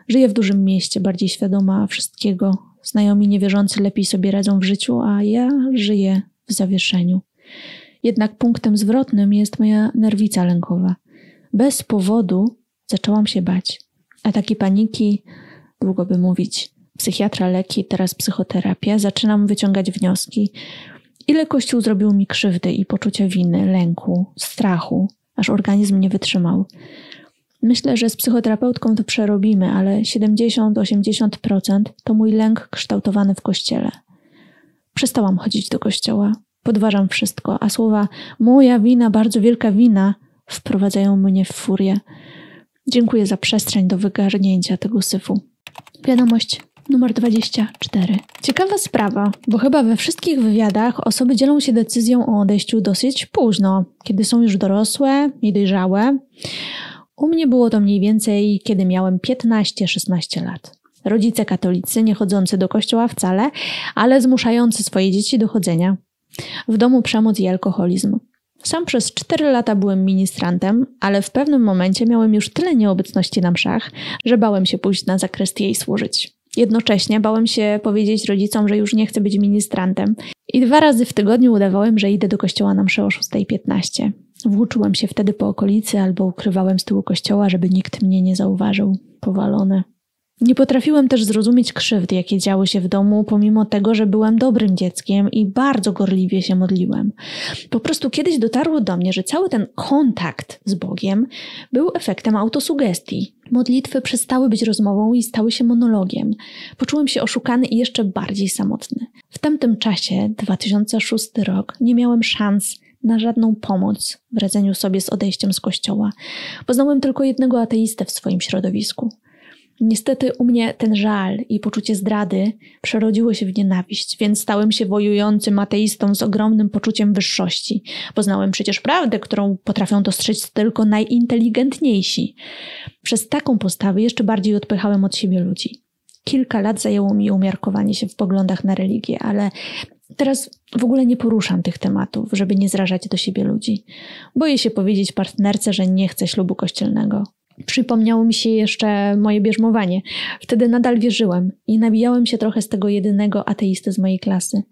Żyję w dużym mieście, bardziej świadoma wszystkiego. Znajomi niewierzący lepiej sobie radzą w życiu, a ja żyję w zawieszeniu. Jednak punktem zwrotnym jest moja nerwica lękowa. Bez powodu zaczęłam się bać. Ataki paniki, długo by mówić. Psychiatra, leki, teraz psychoterapia. Zaczynam wyciągać wnioski. Ile Kościół zrobił mi krzywdy i poczucia winy, lęku, strachu, aż organizm nie wytrzymał. Myślę, że z psychoterapeutką to przerobimy, ale 70-80% to mój lęk kształtowany w kościele. Przestałam chodzić do kościoła. Podważam wszystko, a słowa moja wina, bardzo wielka wina wprowadzają mnie w furię. Dziękuję za przestrzeń do wygarnięcia tego syfu. Wiadomość numer 24. Ciekawa sprawa, bo chyba we wszystkich wywiadach osoby dzielą się decyzją o odejściu dosyć późno, kiedy są już dorosłe, niedojrzałe. U mnie było to mniej więcej, kiedy miałem 15-16 lat. Rodzice katolicy, nie chodzący do kościoła wcale, ale zmuszający swoje dzieci do chodzenia. W domu przemoc i alkoholizm. Sam przez 4 lata byłem ministrantem, ale w pewnym momencie miałem już tyle nieobecności na mszach, że bałem się pójść na zakrystię i służyć. Jednocześnie bałem się powiedzieć rodzicom, że już nie chcę być ministrantem. I dwa razy w tygodniu udawałem, że idę do kościoła na mszę o 6.15. Włóczyłem się wtedy po okolicy albo ukrywałem z tyłu kościoła, żeby nikt mnie nie zauważył. Powalone. Nie potrafiłem też zrozumieć krzywd, jakie działy się w domu, pomimo tego, że byłem dobrym dzieckiem i bardzo gorliwie się modliłem. Po prostu kiedyś dotarło do mnie, że cały ten kontakt z Bogiem był efektem autosugestii. Modlitwy przestały być rozmową i stały się monologiem. Poczułem się oszukany i jeszcze bardziej samotny. W tamtym czasie, 2006 rok, nie miałem szans na żadną pomoc w radzeniu sobie z odejściem z kościoła. Poznałem tylko jednego ateistę w swoim środowisku. Niestety u mnie ten żal i poczucie zdrady przerodziło się w nienawiść, więc stałem się wojującym ateistą z ogromnym poczuciem wyższości. Poznałem przecież prawdę, którą potrafią dostrzec tylko najinteligentniejsi. Przez taką postawę jeszcze bardziej odpychałem od siebie ludzi. Kilka lat zajęło mi umiarkowanie się w poglądach na religię, ale teraz w ogóle nie poruszam tych tematów, żeby nie zrażać do siebie ludzi. Boję się powiedzieć partnerce, że nie chcę ślubu kościelnego. Przypomniało mi się jeszcze moje bierzmowanie. Wtedy nadal wierzyłem i nabijałem się trochę z tego jedynego ateisty z mojej klasy.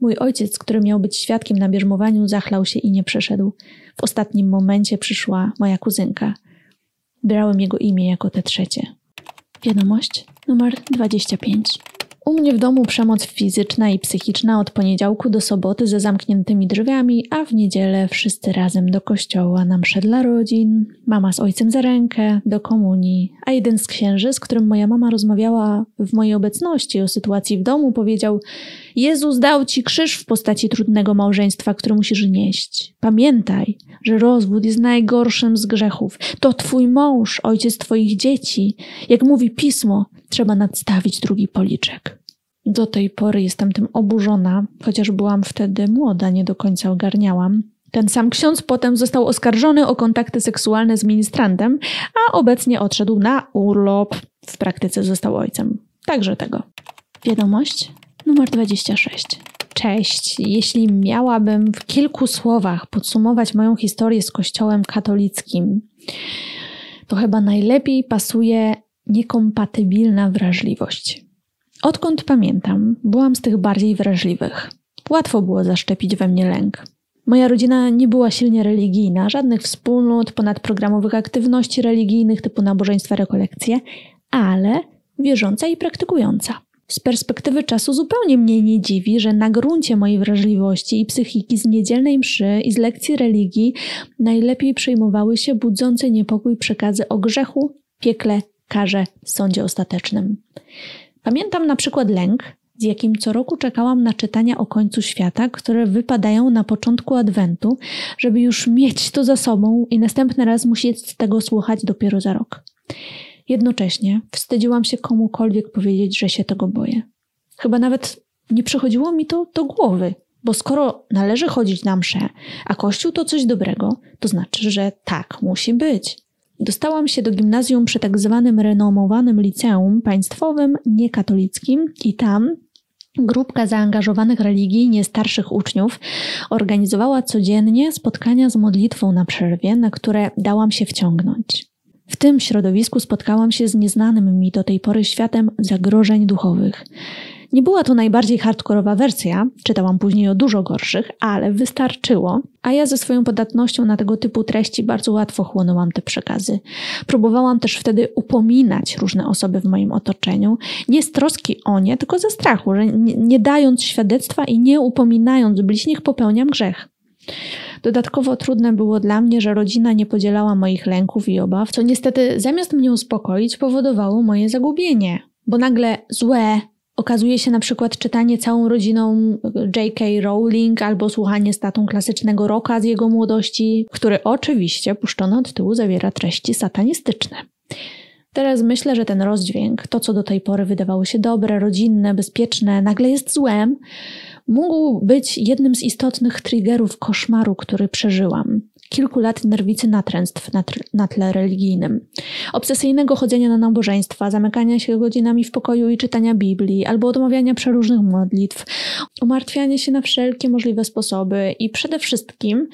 Mój ojciec, który miał być świadkiem na bierzmowaniu, zachlał się i nie przeszedł. W ostatnim momencie przyszła moja kuzynka. Brałem jego imię jako te trzecie. Wiadomość numer 25. U mnie w domu przemoc fizyczna i psychiczna od poniedziałku do soboty ze zamkniętymi drzwiami, a w niedzielę wszyscy razem do kościoła na msze dla rodzin, mama z ojcem za rękę, do komunii, a jeden z księży, z którym moja mama rozmawiała w mojej obecności o sytuacji w domu, powiedział Jezus dał ci krzyż w postaci trudnego małżeństwa, który musisz nieść. Pamiętaj, że rozwód jest najgorszym z grzechów. To twój mąż, ojciec twoich dzieci. Jak mówi pismo, trzeba nadstawić drugi policzek. Do tej pory jestem tym oburzona, chociaż byłam wtedy młoda, nie do końca ogarniałam. Ten sam ksiądz potem został oskarżony o kontakty seksualne z ministrantem, a obecnie odszedł na urlop. W praktyce został ojcem. Także tego. Wiadomość numer 26. Cześć. Jeśli miałabym w kilku słowach podsumować moją historię z Kościołem katolickim, to chyba najlepiej pasuje niekompatybilna wrażliwość. Odkąd pamiętam, byłam z tych bardziej wrażliwych. Łatwo było zaszczepić we mnie lęk. Moja rodzina nie była silnie religijna, żadnych wspólnot, ponadprogramowych aktywności religijnych typu nabożeństwa, rekolekcje, ale wierząca i praktykująca. Z perspektywy czasu zupełnie mnie nie dziwi, że na gruncie mojej wrażliwości i psychiki z niedzielnej mszy i z lekcji religii najlepiej przejmowały się budzące niepokój przekazy o grzechu, piekle, karze, sądzie ostatecznym. Pamiętam na przykład lęk, z jakim co roku czekałam na czytania o końcu świata, które wypadają na początku adwentu, żeby już mieć to za sobą i następny raz musieć tego słuchać dopiero za rok. Jednocześnie wstydziłam się komukolwiek powiedzieć, że się tego boję. Chyba nawet nie przychodziło mi to do głowy, bo skoro należy chodzić na mszę, a kościół to coś dobrego, to znaczy, że tak musi być. Dostałam się do gimnazjum przy tak zwanym renomowanym liceum państwowym, niekatolickim i tam Grupka zaangażowanych religijnie starszych uczniów organizowała codziennie spotkania z modlitwą na przerwie, na które dałam się wciągnąć. W tym środowisku spotkałam się z nieznanym mi do tej pory światem zagrożeń duchowych. Nie była to najbardziej hardkorowa wersja, czytałam później o dużo gorszych, ale wystarczyło, a ja ze swoją podatnością na tego typu treści bardzo łatwo chłonęłam te przekazy. Próbowałam też wtedy upominać różne osoby w moim otoczeniu, nie z troski o nie, tylko ze strachu, że nie, nie dając świadectwa i nie upominając bliźnich popełniam grzech. Dodatkowo trudne było dla mnie, że rodzina nie podzielała moich lęków i obaw, co niestety zamiast mnie uspokoić, powodowało moje zagubienie. Bo nagle złe okazuje się na przykład czytanie całą rodziną J.K. Rowling albo słuchanie statą klasycznego rocka z jego młodości, który oczywiście puszczony od tyłu zawiera treści satanistyczne. Teraz myślę, że ten rozdźwięk, to co do tej pory wydawało się dobre, rodzinne, bezpieczne, nagle jest złem, mógł być jednym z istotnych triggerów koszmaru, który przeżyłam. Kilku lat nerwicy natręstw na, na tle religijnym. Obsesyjnego chodzenia na nabożeństwa, zamykania się godzinami w pokoju i czytania Biblii, albo odmawiania przeróżnych modlitw, umartwiania się na wszelkie możliwe sposoby i przede wszystkim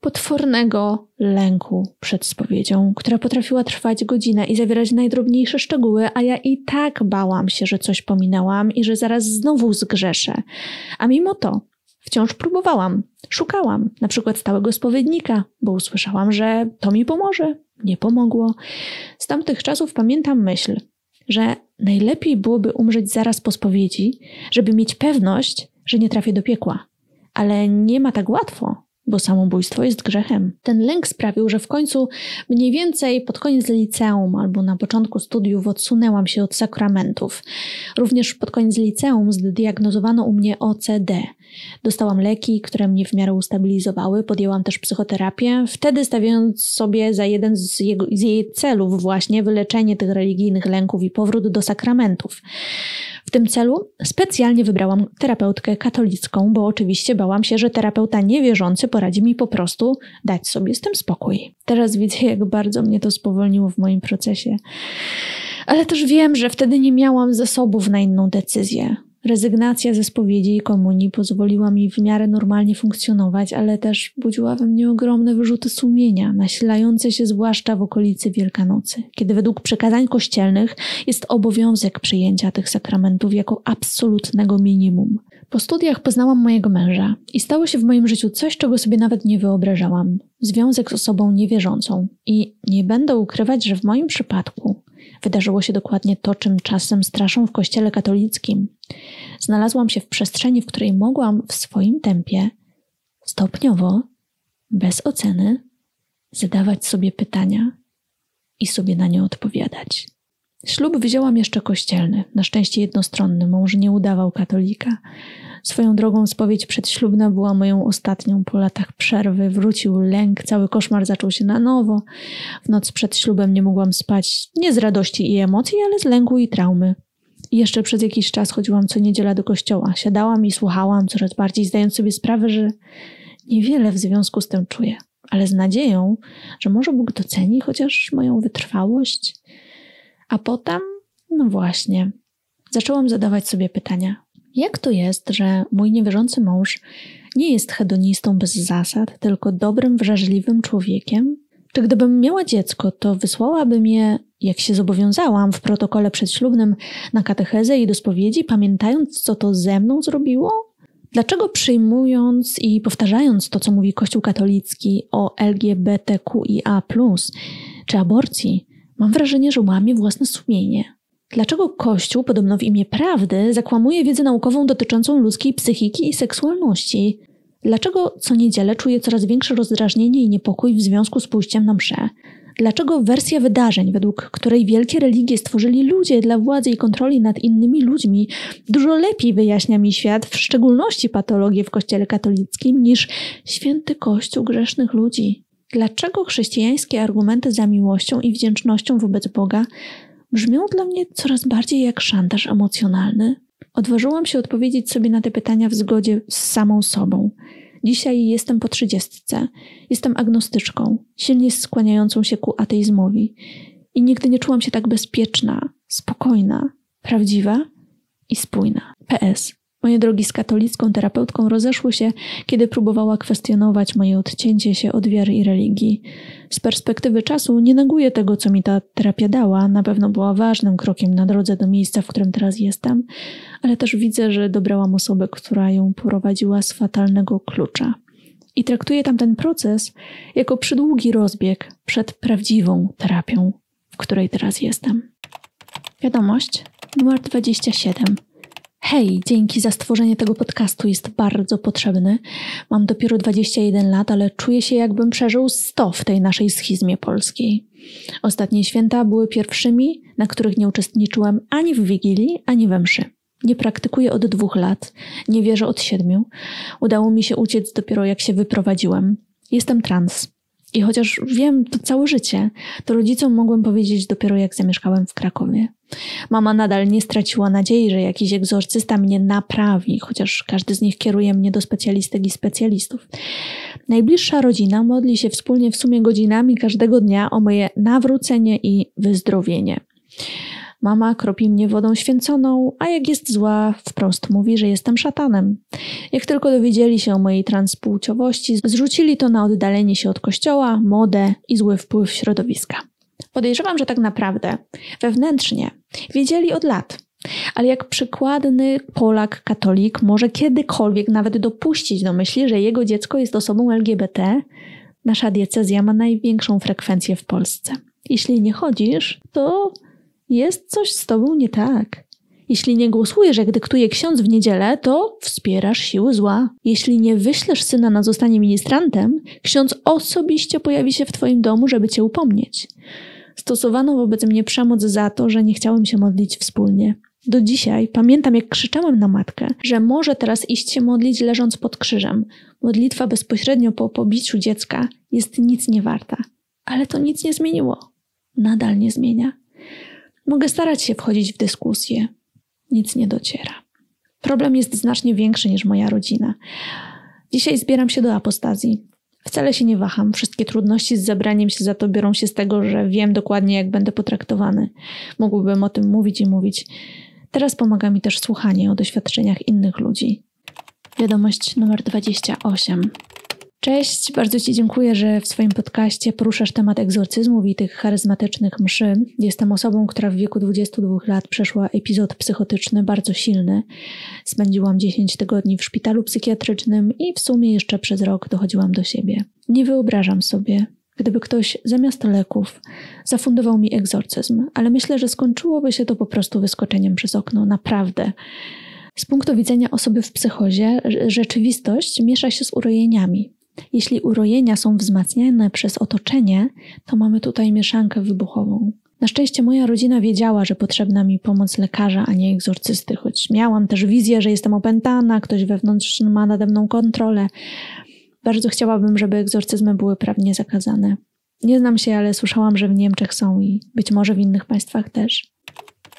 potwornego lęku przed spowiedzią, która potrafiła trwać godzinę i zawierać najdrobniejsze szczegóły, a ja i tak bałam się, że coś pominęłam i że zaraz znowu zgrzeszę. A mimo to wciąż próbowałam, szukałam na przykład stałego spowiednika, bo usłyszałam, że to mi pomoże. Nie pomogło. Z tamtych czasów pamiętam myśl, że najlepiej byłoby umrzeć zaraz po spowiedzi, żeby mieć pewność, że nie trafię do piekła. Ale nie ma tak łatwo, bo samobójstwo jest grzechem. Ten lęk sprawił, że w końcu mniej więcej pod koniec liceum albo na początku studiów odsunęłam się od sakramentów. Również pod koniec liceum zdiagnozowano u mnie OCD. Dostałam leki, które mnie w miarę ustabilizowały, podjęłam też psychoterapię, wtedy stawiając sobie za jeden z, jego, z jej celów właśnie wyleczenie tych religijnych lęków i powrót do sakramentów. Tym celu specjalnie wybrałam terapeutkę katolicką, bo oczywiście bałam się, że terapeuta niewierzący poradzi mi po prostu dać sobie z tym spokój. Teraz widzę, jak bardzo mnie to spowolniło w moim procesie. Ale też wiem, że wtedy nie miałam zasobów na inną decyzję. Rezygnacja ze spowiedzi i komunii pozwoliła mi w miarę normalnie funkcjonować, ale też budziła we mnie ogromne wyrzuty sumienia, nasilające się zwłaszcza w okolicy Wielkanocy, kiedy według przekazań kościelnych jest obowiązek przyjęcia tych sakramentów jako absolutnego minimum. Po studiach poznałam mojego męża i stało się w moim życiu coś, czego sobie nawet nie wyobrażałam. Związek z osobą niewierzącą. I nie będę ukrywać, że w moim przypadku wydarzyło się dokładnie to, czym czasem straszą w kościele katolickim. Znalazłam się w przestrzeni, w której mogłam w swoim tempie, stopniowo, bez oceny, zadawać sobie pytania i sobie na nie odpowiadać. Ślub wzięłam jeszcze kościelny, na szczęście jednostronny, mąż nie udawał katolika. Swoją drogą spowiedź przedślubna była moją ostatnią po latach przerwy. Wrócił lęk, cały koszmar zaczął się na nowo. W noc przed ślubem nie mogłam spać nie z radości i emocji, ale z lęku i traumy. Jeszcze przez jakiś czas chodziłam co niedziela do kościoła. Siadałam i słuchałam, coraz bardziej zdając sobie sprawę, że niewiele w związku z tym czuję, ale z nadzieją, że może Bóg doceni chociaż moją wytrwałość. A potem, no właśnie, zaczęłam zadawać sobie pytania. Jak to jest, że mój niewierzący mąż nie jest hedonistą bez zasad, tylko dobrym, wrażliwym człowiekiem? Czy gdybym miała dziecko, to wysłałabym je, jak się zobowiązałam w protokole przedślubnym, na katechezę i do spowiedzi, pamiętając, co to ze mną zrobiło? Dlaczego przyjmując i powtarzając to, co mówi Kościół katolicki o LGBTQIA, czy aborcji, mam wrażenie, że łamie własne sumienie? Dlaczego Kościół, podobno w imię prawdy, zakłamuje wiedzę naukową dotyczącą ludzkiej psychiki i seksualności? Dlaczego co niedzielę czuję coraz większe rozdrażnienie i niepokój w związku z pójściem na mszę? Dlaczego wersja wydarzeń, według której wielkie religie stworzyli ludzie dla władzy i kontroli nad innymi ludźmi, dużo lepiej wyjaśnia mi świat, w szczególności patologię w Kościele katolickim, niż święty Kościół grzesznych ludzi? Dlaczego chrześcijańskie argumenty za miłością i wdzięcznością wobec Boga brzmią dla mnie coraz bardziej jak szantaż emocjonalny. Odważyłam się odpowiedzieć sobie na te pytania w zgodzie z samą sobą. Dzisiaj jestem po trzydziestce. Jestem agnostyczką, silnie skłaniającą się ku ateizmowi. I nigdy nie czułam się tak bezpieczna, spokojna, prawdziwa i spójna. PS. Moje drogi z katolicką terapeutką rozeszły się, kiedy próbowała kwestionować moje odcięcie się od wiary i religii. Z perspektywy czasu nie neguję tego, co mi ta terapia dała. Na pewno była ważnym krokiem na drodze do miejsca, w którym teraz jestem, ale też widzę, że dobrałam osobę, która ją prowadziła z fatalnego klucza. I traktuję tamten proces jako przydługi rozbieg przed prawdziwą terapią, w której teraz jestem. Wiadomość numer 27. Hej, dzięki za stworzenie tego podcastu jest bardzo potrzebny. Mam dopiero 21 lat, ale czuję się jakbym przeżył 100 w tej naszej schizmie polskiej. Ostatnie święta były pierwszymi, na których nie uczestniczyłem ani w Wigilii, ani we mszy. Nie praktykuję od dwóch lat, nie wierzę od siedmiu. Udało mi się uciec dopiero jak się wyprowadziłem. Jestem trans. I chociaż wiem to całe życie, to rodzicom mogłem powiedzieć dopiero jak zamieszkałem w Krakowie. Mama nadal nie straciła nadziei, że jakiś egzorcysta mnie naprawi, chociaż każdy z nich kieruje mnie do specjalistek i specjalistów. Najbliższa rodzina modli się wspólnie w sumie godzinami każdego dnia o moje nawrócenie i wyzdrowienie. Mama kropi mnie wodą święconą, a jak jest zła, wprost mówi, że jestem szatanem. Jak tylko dowiedzieli się o mojej transpłciowości, zrzucili to na oddalenie się od kościoła, modę i zły wpływ środowiska. Podejrzewam, że tak naprawdę wewnętrznie wiedzieli od lat. Ale jak przykładny Polak, katolik może kiedykolwiek nawet dopuścić do myśli, że jego dziecko jest osobą LGBT, nasza diecezja ma największą frekwencję w Polsce. Jeśli nie chodzisz, to jest coś z tobą nie tak. Jeśli nie głosujesz, jak dyktuje ksiądz w niedzielę, to wspierasz siły zła. Jeśli nie wyślesz syna na zostanie ministrantem, ksiądz osobiście pojawi się w twoim domu, żeby cię upomnieć. Stosowano wobec mnie przemoc za to, że nie chciałem się modlić wspólnie. Do dzisiaj pamiętam, jak krzyczałem na matkę, że może teraz iść się modlić leżąc pod krzyżem. Modlitwa bezpośrednio po pobiciu dziecka jest nic nie warta. Ale to nic nie zmieniło. Nadal nie zmienia. Mogę starać się wchodzić w dyskusję. Nic nie dociera. Problem jest znacznie większy niż moja rodzina. Dzisiaj zbieram się do apostazji. Wcale się nie waham. Wszystkie trudności z zabraniem się za to biorą się z tego, że wiem dokładnie, jak będę potraktowany. Mógłbym o tym mówić i mówić. Teraz pomaga mi też słuchanie o doświadczeniach innych ludzi. Wiadomość numer 28. Cześć, bardzo Ci dziękuję, że w swoim podcaście poruszasz temat egzorcyzmów i tych charyzmatycznych mszy. Jestem osobą, która w wieku 22 lat przeszła epizod psychotyczny bardzo silny. Spędziłam 10 tygodni w szpitalu psychiatrycznym i w sumie jeszcze przez rok dochodziłam do siebie. Nie wyobrażam sobie, gdyby ktoś zamiast leków zafundował mi egzorcyzm, ale myślę, że skończyłoby się to po prostu wyskoczeniem przez okno. Naprawdę. Z punktu widzenia osoby w psychozie, rzeczywistość miesza się z urojeniami. Jeśli urojenia są wzmacniane przez otoczenie, to mamy tutaj mieszankę wybuchową. Na szczęście moja rodzina wiedziała, że potrzebna mi pomoc lekarza, a nie egzorcysty, choć miałam też wizję, że jestem opętana, ktoś wewnątrz ma nade mną kontrolę. Bardzo chciałabym, żeby egzorcyzmy były prawnie zakazane. Nie znam się, ale słyszałam, że w Niemczech są i być może w innych państwach też.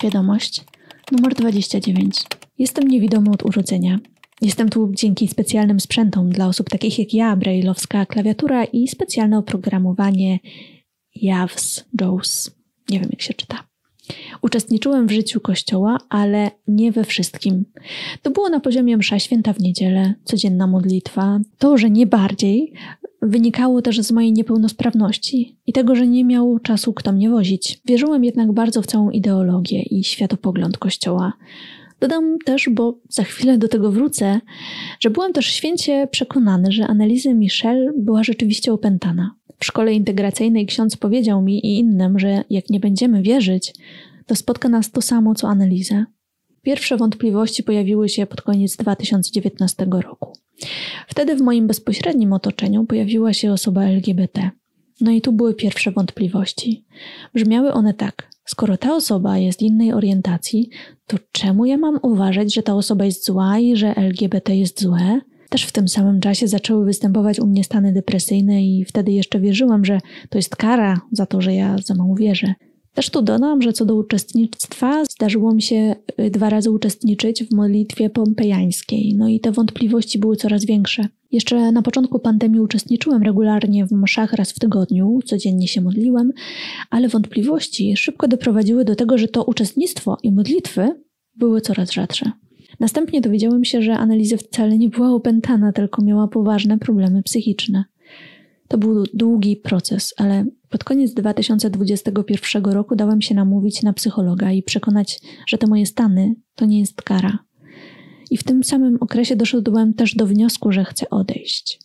Wiadomość numer 29. Jestem niewidomy od urodzenia. Jestem tu dzięki specjalnym sprzętom dla osób takich jak ja, brailleowska klawiatura i specjalne oprogramowanie JAWS, JAWS. Nie wiem jak się czyta. Uczestniczyłem w życiu kościoła, ale nie we wszystkim. To było na poziomie msza święta w niedzielę, codzienna modlitwa. To, że nie bardziej, wynikało też z mojej niepełnosprawności i tego, że nie miał czasu kto mnie wozić. Wierzyłem jednak bardzo w całą ideologię i światopogląd kościoła. Dodam też, bo za chwilę do tego wrócę, że byłem też święcie przekonany, że analiza Michel była rzeczywiście opętana. W szkole integracyjnej ksiądz powiedział mi i innym, że jak nie będziemy wierzyć, to spotka nas to samo co analizę. Pierwsze wątpliwości pojawiły się pod koniec 2019 roku. Wtedy w moim bezpośrednim otoczeniu pojawiła się osoba LGBT. No i tu były pierwsze wątpliwości. Brzmiały one tak: skoro ta osoba jest innej orientacji, to czemu ja mam uważać, że ta osoba jest zła i że LGBT jest złe? Też w tym samym czasie zaczęły występować u mnie stany depresyjne i wtedy jeszcze wierzyłam, że to jest kara za to, że ja za mało wierzę. Też tu dodam, że co do uczestnictwa, zdarzyło mi się y, dwa razy uczestniczyć w modlitwie pompejańskiej, no i te wątpliwości były coraz większe. Jeszcze na początku pandemii uczestniczyłem regularnie w mszach raz w tygodniu, codziennie się modliłem, ale wątpliwości szybko doprowadziły do tego, że to uczestnictwo i modlitwy były coraz rzadsze. Następnie dowiedziałem się, że Analiza wcale nie była opętana, tylko miała poważne problemy psychiczne. To był długi proces, ale pod koniec 2021 roku dałem się namówić na psychologa i przekonać, że te moje stany to nie jest kara. I w tym samym okresie doszedłem też do wniosku, że chcę odejść.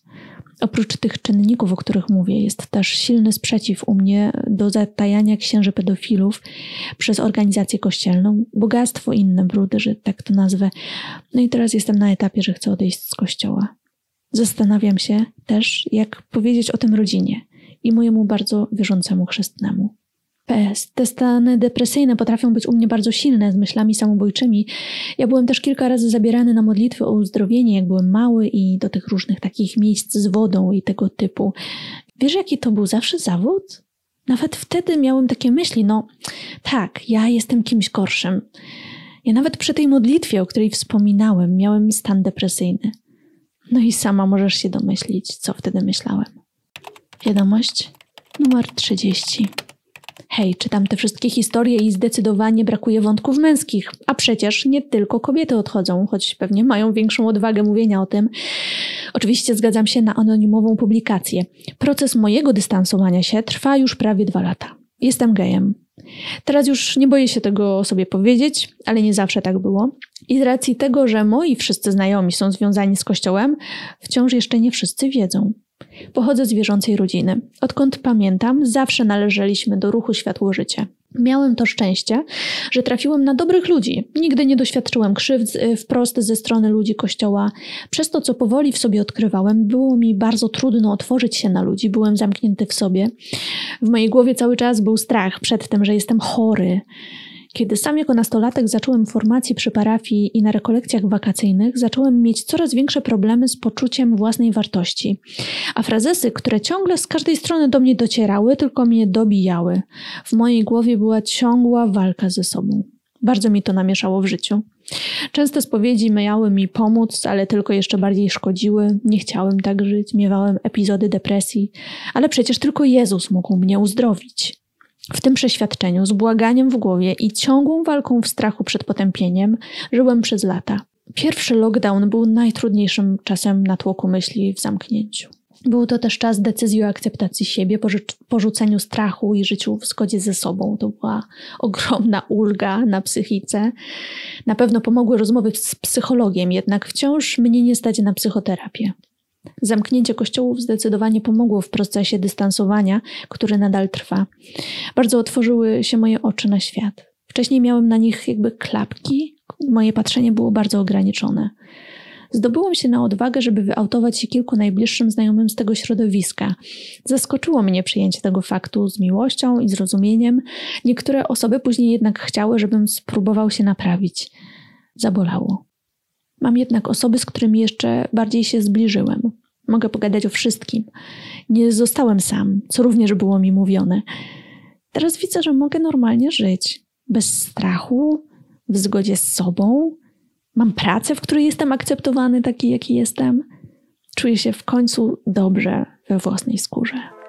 Oprócz tych czynników, o których mówię, jest też silny sprzeciw u mnie do zatajania księży pedofilów przez organizację kościelną, bogactwo inne brudy, że tak to nazwę. No i teraz jestem na etapie, że chcę odejść z kościoła. Zastanawiam się też, jak powiedzieć o tym rodzinie i mojemu bardzo wierzącemu chrzestnemu. PS. Te stany depresyjne potrafią być u mnie bardzo silne, z myślami samobójczymi. Ja byłem też kilka razy zabierany na modlitwy o uzdrowienie, jak byłem mały i do tych różnych takich miejsc z wodą i tego typu. Wiesz, jaki to był zawsze zawód? Nawet wtedy miałem takie myśli, no tak, ja jestem kimś gorszym. Ja nawet przy tej modlitwie, o której wspominałem, miałem stan depresyjny. No i sama możesz się domyślić, co wtedy myślałem. Wiadomość numer 30. Hej, czytam te wszystkie historie i zdecydowanie brakuje wątków męskich. A przecież nie tylko kobiety odchodzą, choć pewnie mają większą odwagę mówienia o tym. Oczywiście zgadzam się na anonimową publikację. Proces mojego dystansowania się trwa już prawie dwa lata. Jestem gejem. Teraz już nie boję się tego sobie powiedzieć, ale nie zawsze tak było. I z racji tego, że moi wszyscy znajomi są związani z kościołem, wciąż jeszcze nie wszyscy wiedzą. Pochodzę z wierzącej rodziny. Odkąd pamiętam, zawsze należeliśmy do ruchu Światło Życie. Miałem to szczęście, że trafiłem na dobrych ludzi. Nigdy nie doświadczyłem krzywd y, wprost ze strony ludzi kościoła. Przez to, co powoli w sobie odkrywałem, było mi bardzo trudno otworzyć się na ludzi. Byłem zamknięty w sobie. W mojej głowie cały czas był strach przed tym, że jestem chory, kiedy sam jako nastolatek zacząłem formację przy parafii i na rekolekcjach wakacyjnych, zacząłem mieć coraz większe problemy z poczuciem własnej wartości. A frazesy, które ciągle z każdej strony do mnie docierały, tylko mnie dobijały. W mojej głowie była ciągła walka ze sobą. Bardzo mi to namieszało w życiu. Częste spowiedzi miały mi pomóc, ale tylko jeszcze bardziej szkodziły. Nie chciałem tak żyć, miewałem epizody depresji, ale przecież tylko Jezus mógł mnie uzdrowić. W tym przeświadczeniu, z błaganiem w głowie i ciągłą walką w strachu przed potępieniem, żyłem przez lata. Pierwszy lockdown był najtrudniejszym czasem na tłoku myśli w zamknięciu. Był to też czas decyzji o akceptacji siebie, porzuceniu strachu i życiu w zgodzie ze sobą. To była ogromna ulga na psychice. Na pewno pomogły rozmowy z psychologiem, jednak wciąż mnie nie stać na psychoterapię. Zamknięcie kościołów zdecydowanie pomogło w procesie dystansowania, który nadal trwa. Bardzo otworzyły się moje oczy na świat. Wcześniej miałem na nich jakby klapki, moje patrzenie było bardzo ograniczone. Zdobyłam się na odwagę, żeby wyautować się kilku najbliższym znajomym z tego środowiska. Zaskoczyło mnie przyjęcie tego faktu z miłością i zrozumieniem. Niektóre osoby później jednak chciały, żebym spróbował się naprawić. Zabolało. Mam jednak osoby, z którymi jeszcze bardziej się zbliżyłem. Mogę pogadać o wszystkim. Nie zostałem sam, co również było mi mówione. Teraz widzę, że mogę normalnie żyć, bez strachu, w zgodzie z sobą. Mam pracę, w której jestem akceptowany taki, jaki jestem. Czuję się w końcu dobrze we własnej skórze.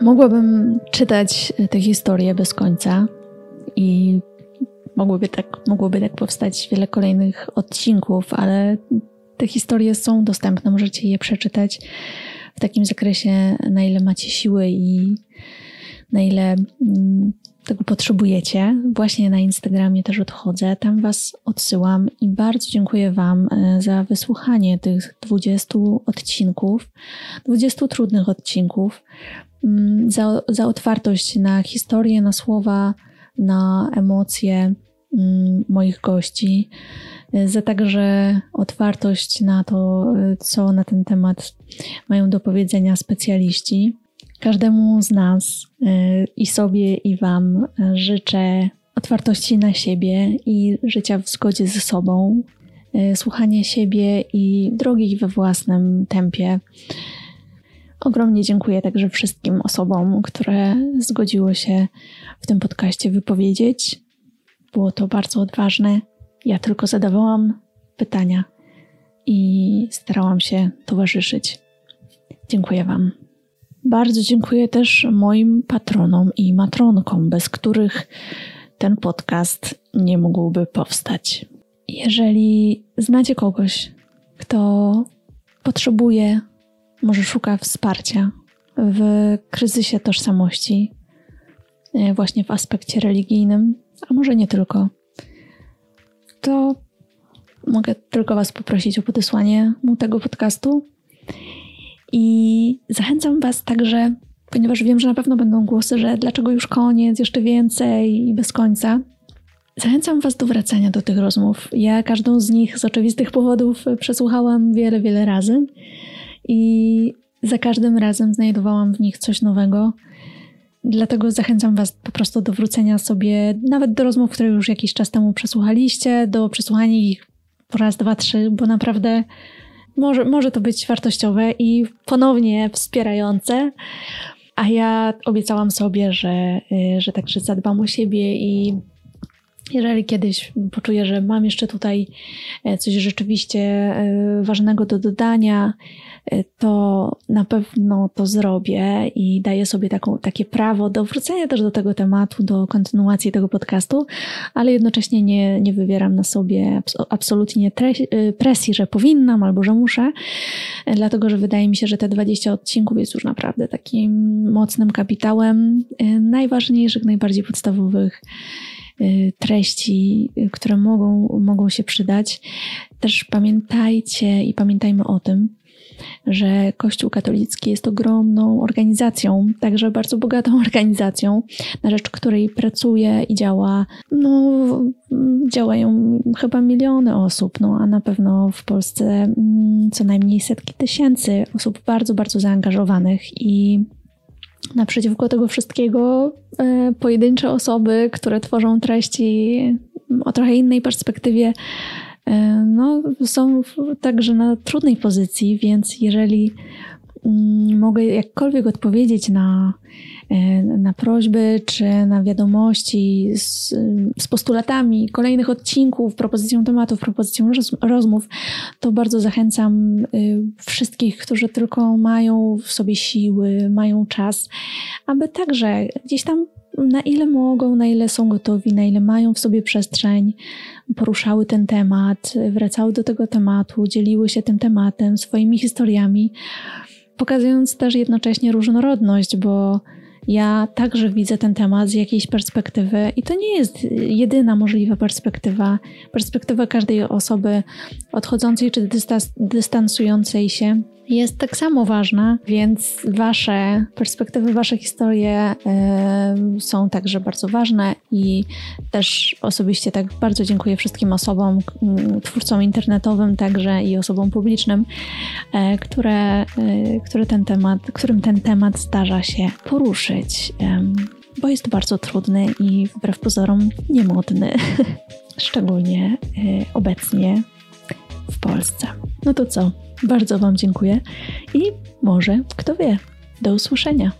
Mogłabym czytać te historie bez końca i mogłoby tak, mogłoby tak powstać wiele kolejnych odcinków, ale te historie są dostępne, możecie je przeczytać w takim zakresie, na ile macie siły i na ile mm, tego potrzebujecie. Właśnie na Instagramie też odchodzę, tam Was odsyłam i bardzo dziękuję Wam e, za wysłuchanie tych 20 odcinków, 20 trudnych odcinków, mm, za, za otwartość na historię, na słowa, na emocje mm, moich gości, e, za także otwartość na to, e, co na ten temat mają do powiedzenia specjaliści. Każdemu z nas e, i sobie, i Wam życzę otwartości na siebie i życia w zgodzie ze sobą, słuchania siebie i drogi we własnym tempie. Ogromnie dziękuję także wszystkim osobom, które zgodziły się w tym podcaście wypowiedzieć. Było to bardzo odważne. Ja tylko zadawałam pytania i starałam się towarzyszyć. Dziękuję Wam. Bardzo dziękuję też moim patronom i matronkom, bez których ten podcast nie mógłby powstać. Jeżeli znacie kogoś, kto potrzebuje, może szuka wsparcia w kryzysie tożsamości, e, właśnie w aspekcie religijnym, a może nie tylko, to mogę tylko Was poprosić o podesłanie mu tego podcastu. I zachęcam Was także, ponieważ wiem, że na pewno będą głosy, że dlaczego już koniec, jeszcze więcej i bez końca. Zachęcam Was do wracania do tych rozmów. Ja każdą z nich z oczywistych powodów przesłuchałam wiele, wiele razy i za każdym razem znajdowałam w nich coś nowego. Dlatego zachęcam Was po prostu do wrócenia sobie, nawet do rozmów, które już jakiś czas temu przesłuchaliście, do przesłuchania ich po raz, dwa, trzy, bo naprawdę może, może to być wartościowe i ponownie wspierające. A ja obiecałam sobie, że, y, że także zadbam o siebie i jeżeli kiedyś poczuję, że mam jeszcze tutaj e, coś rzeczywiście e, ważnego do dodania, to na pewno to zrobię i daję sobie taką, takie prawo do wrócenia też do tego tematu, do kontynuacji tego podcastu, ale jednocześnie nie, nie wywieram na sobie absolutnie presji, że powinnam albo że muszę, dlatego że wydaje mi się, że te 20 odcinków jest już naprawdę takim mocnym kapitałem najważniejszych, najbardziej podstawowych Y, treści, y, które mogą, mogą się przydać. Też pamiętajcie i pamiętajmy o tym, że Kościół katolicki jest ogromną organizacją, także bardzo bogatą [laughs] organizacją, na rzecz której pracuje i działa, no, działają chyba miliony osób, no, a na pewno w Polsce mm, co najmniej setki tysięcy osób bardzo, bardzo zaangażowanych i naprzeciwko tego wszystkiego e, pojedyncze osoby, które tworzą treści o trochę innej perspektywie, no, są także na trudnej pozycji, więc jeżeli mm, mogę jakkolwiek odpowiedzieć na E, na prośby czy na wiadomości z, z postulatami kolejnych odcinków, propozycją tematów, propozycją rozmów, to bardzo zachęcam y, wszystkich, którzy tylko mają w sobie siły, mają czas, aby także gdzieś tam na ile mogą, na ile są gotowi, na ile mają w sobie przestrzeń, poruszały ten temat, wracały do tego tematu, dzieliły się tym tematem, swoimi historiami, pokazując też jednocześnie różnorodność, bo ja także widzę ten temat z jakiejś perspektywy i to nie jest jedyna możliwa perspektywa. Perspektywa każdej osoby odchodzącej czy dystansującej się jest tak samo ważna, więc wasze perspektywy, wasze historie są także bardzo ważne i też osobiście tak bardzo dziękuję wszystkim osobom, twórcom internetowym także i osobom publicznym, y, które, które ten temat, którym ten temat zdarza się poruszyć, bo jest bardzo trudny i wbrew pozorom niemodny, [laughs] szczególnie obecnie w Polsce. No to co? Bardzo Wam dziękuję i może, kto wie, do usłyszenia.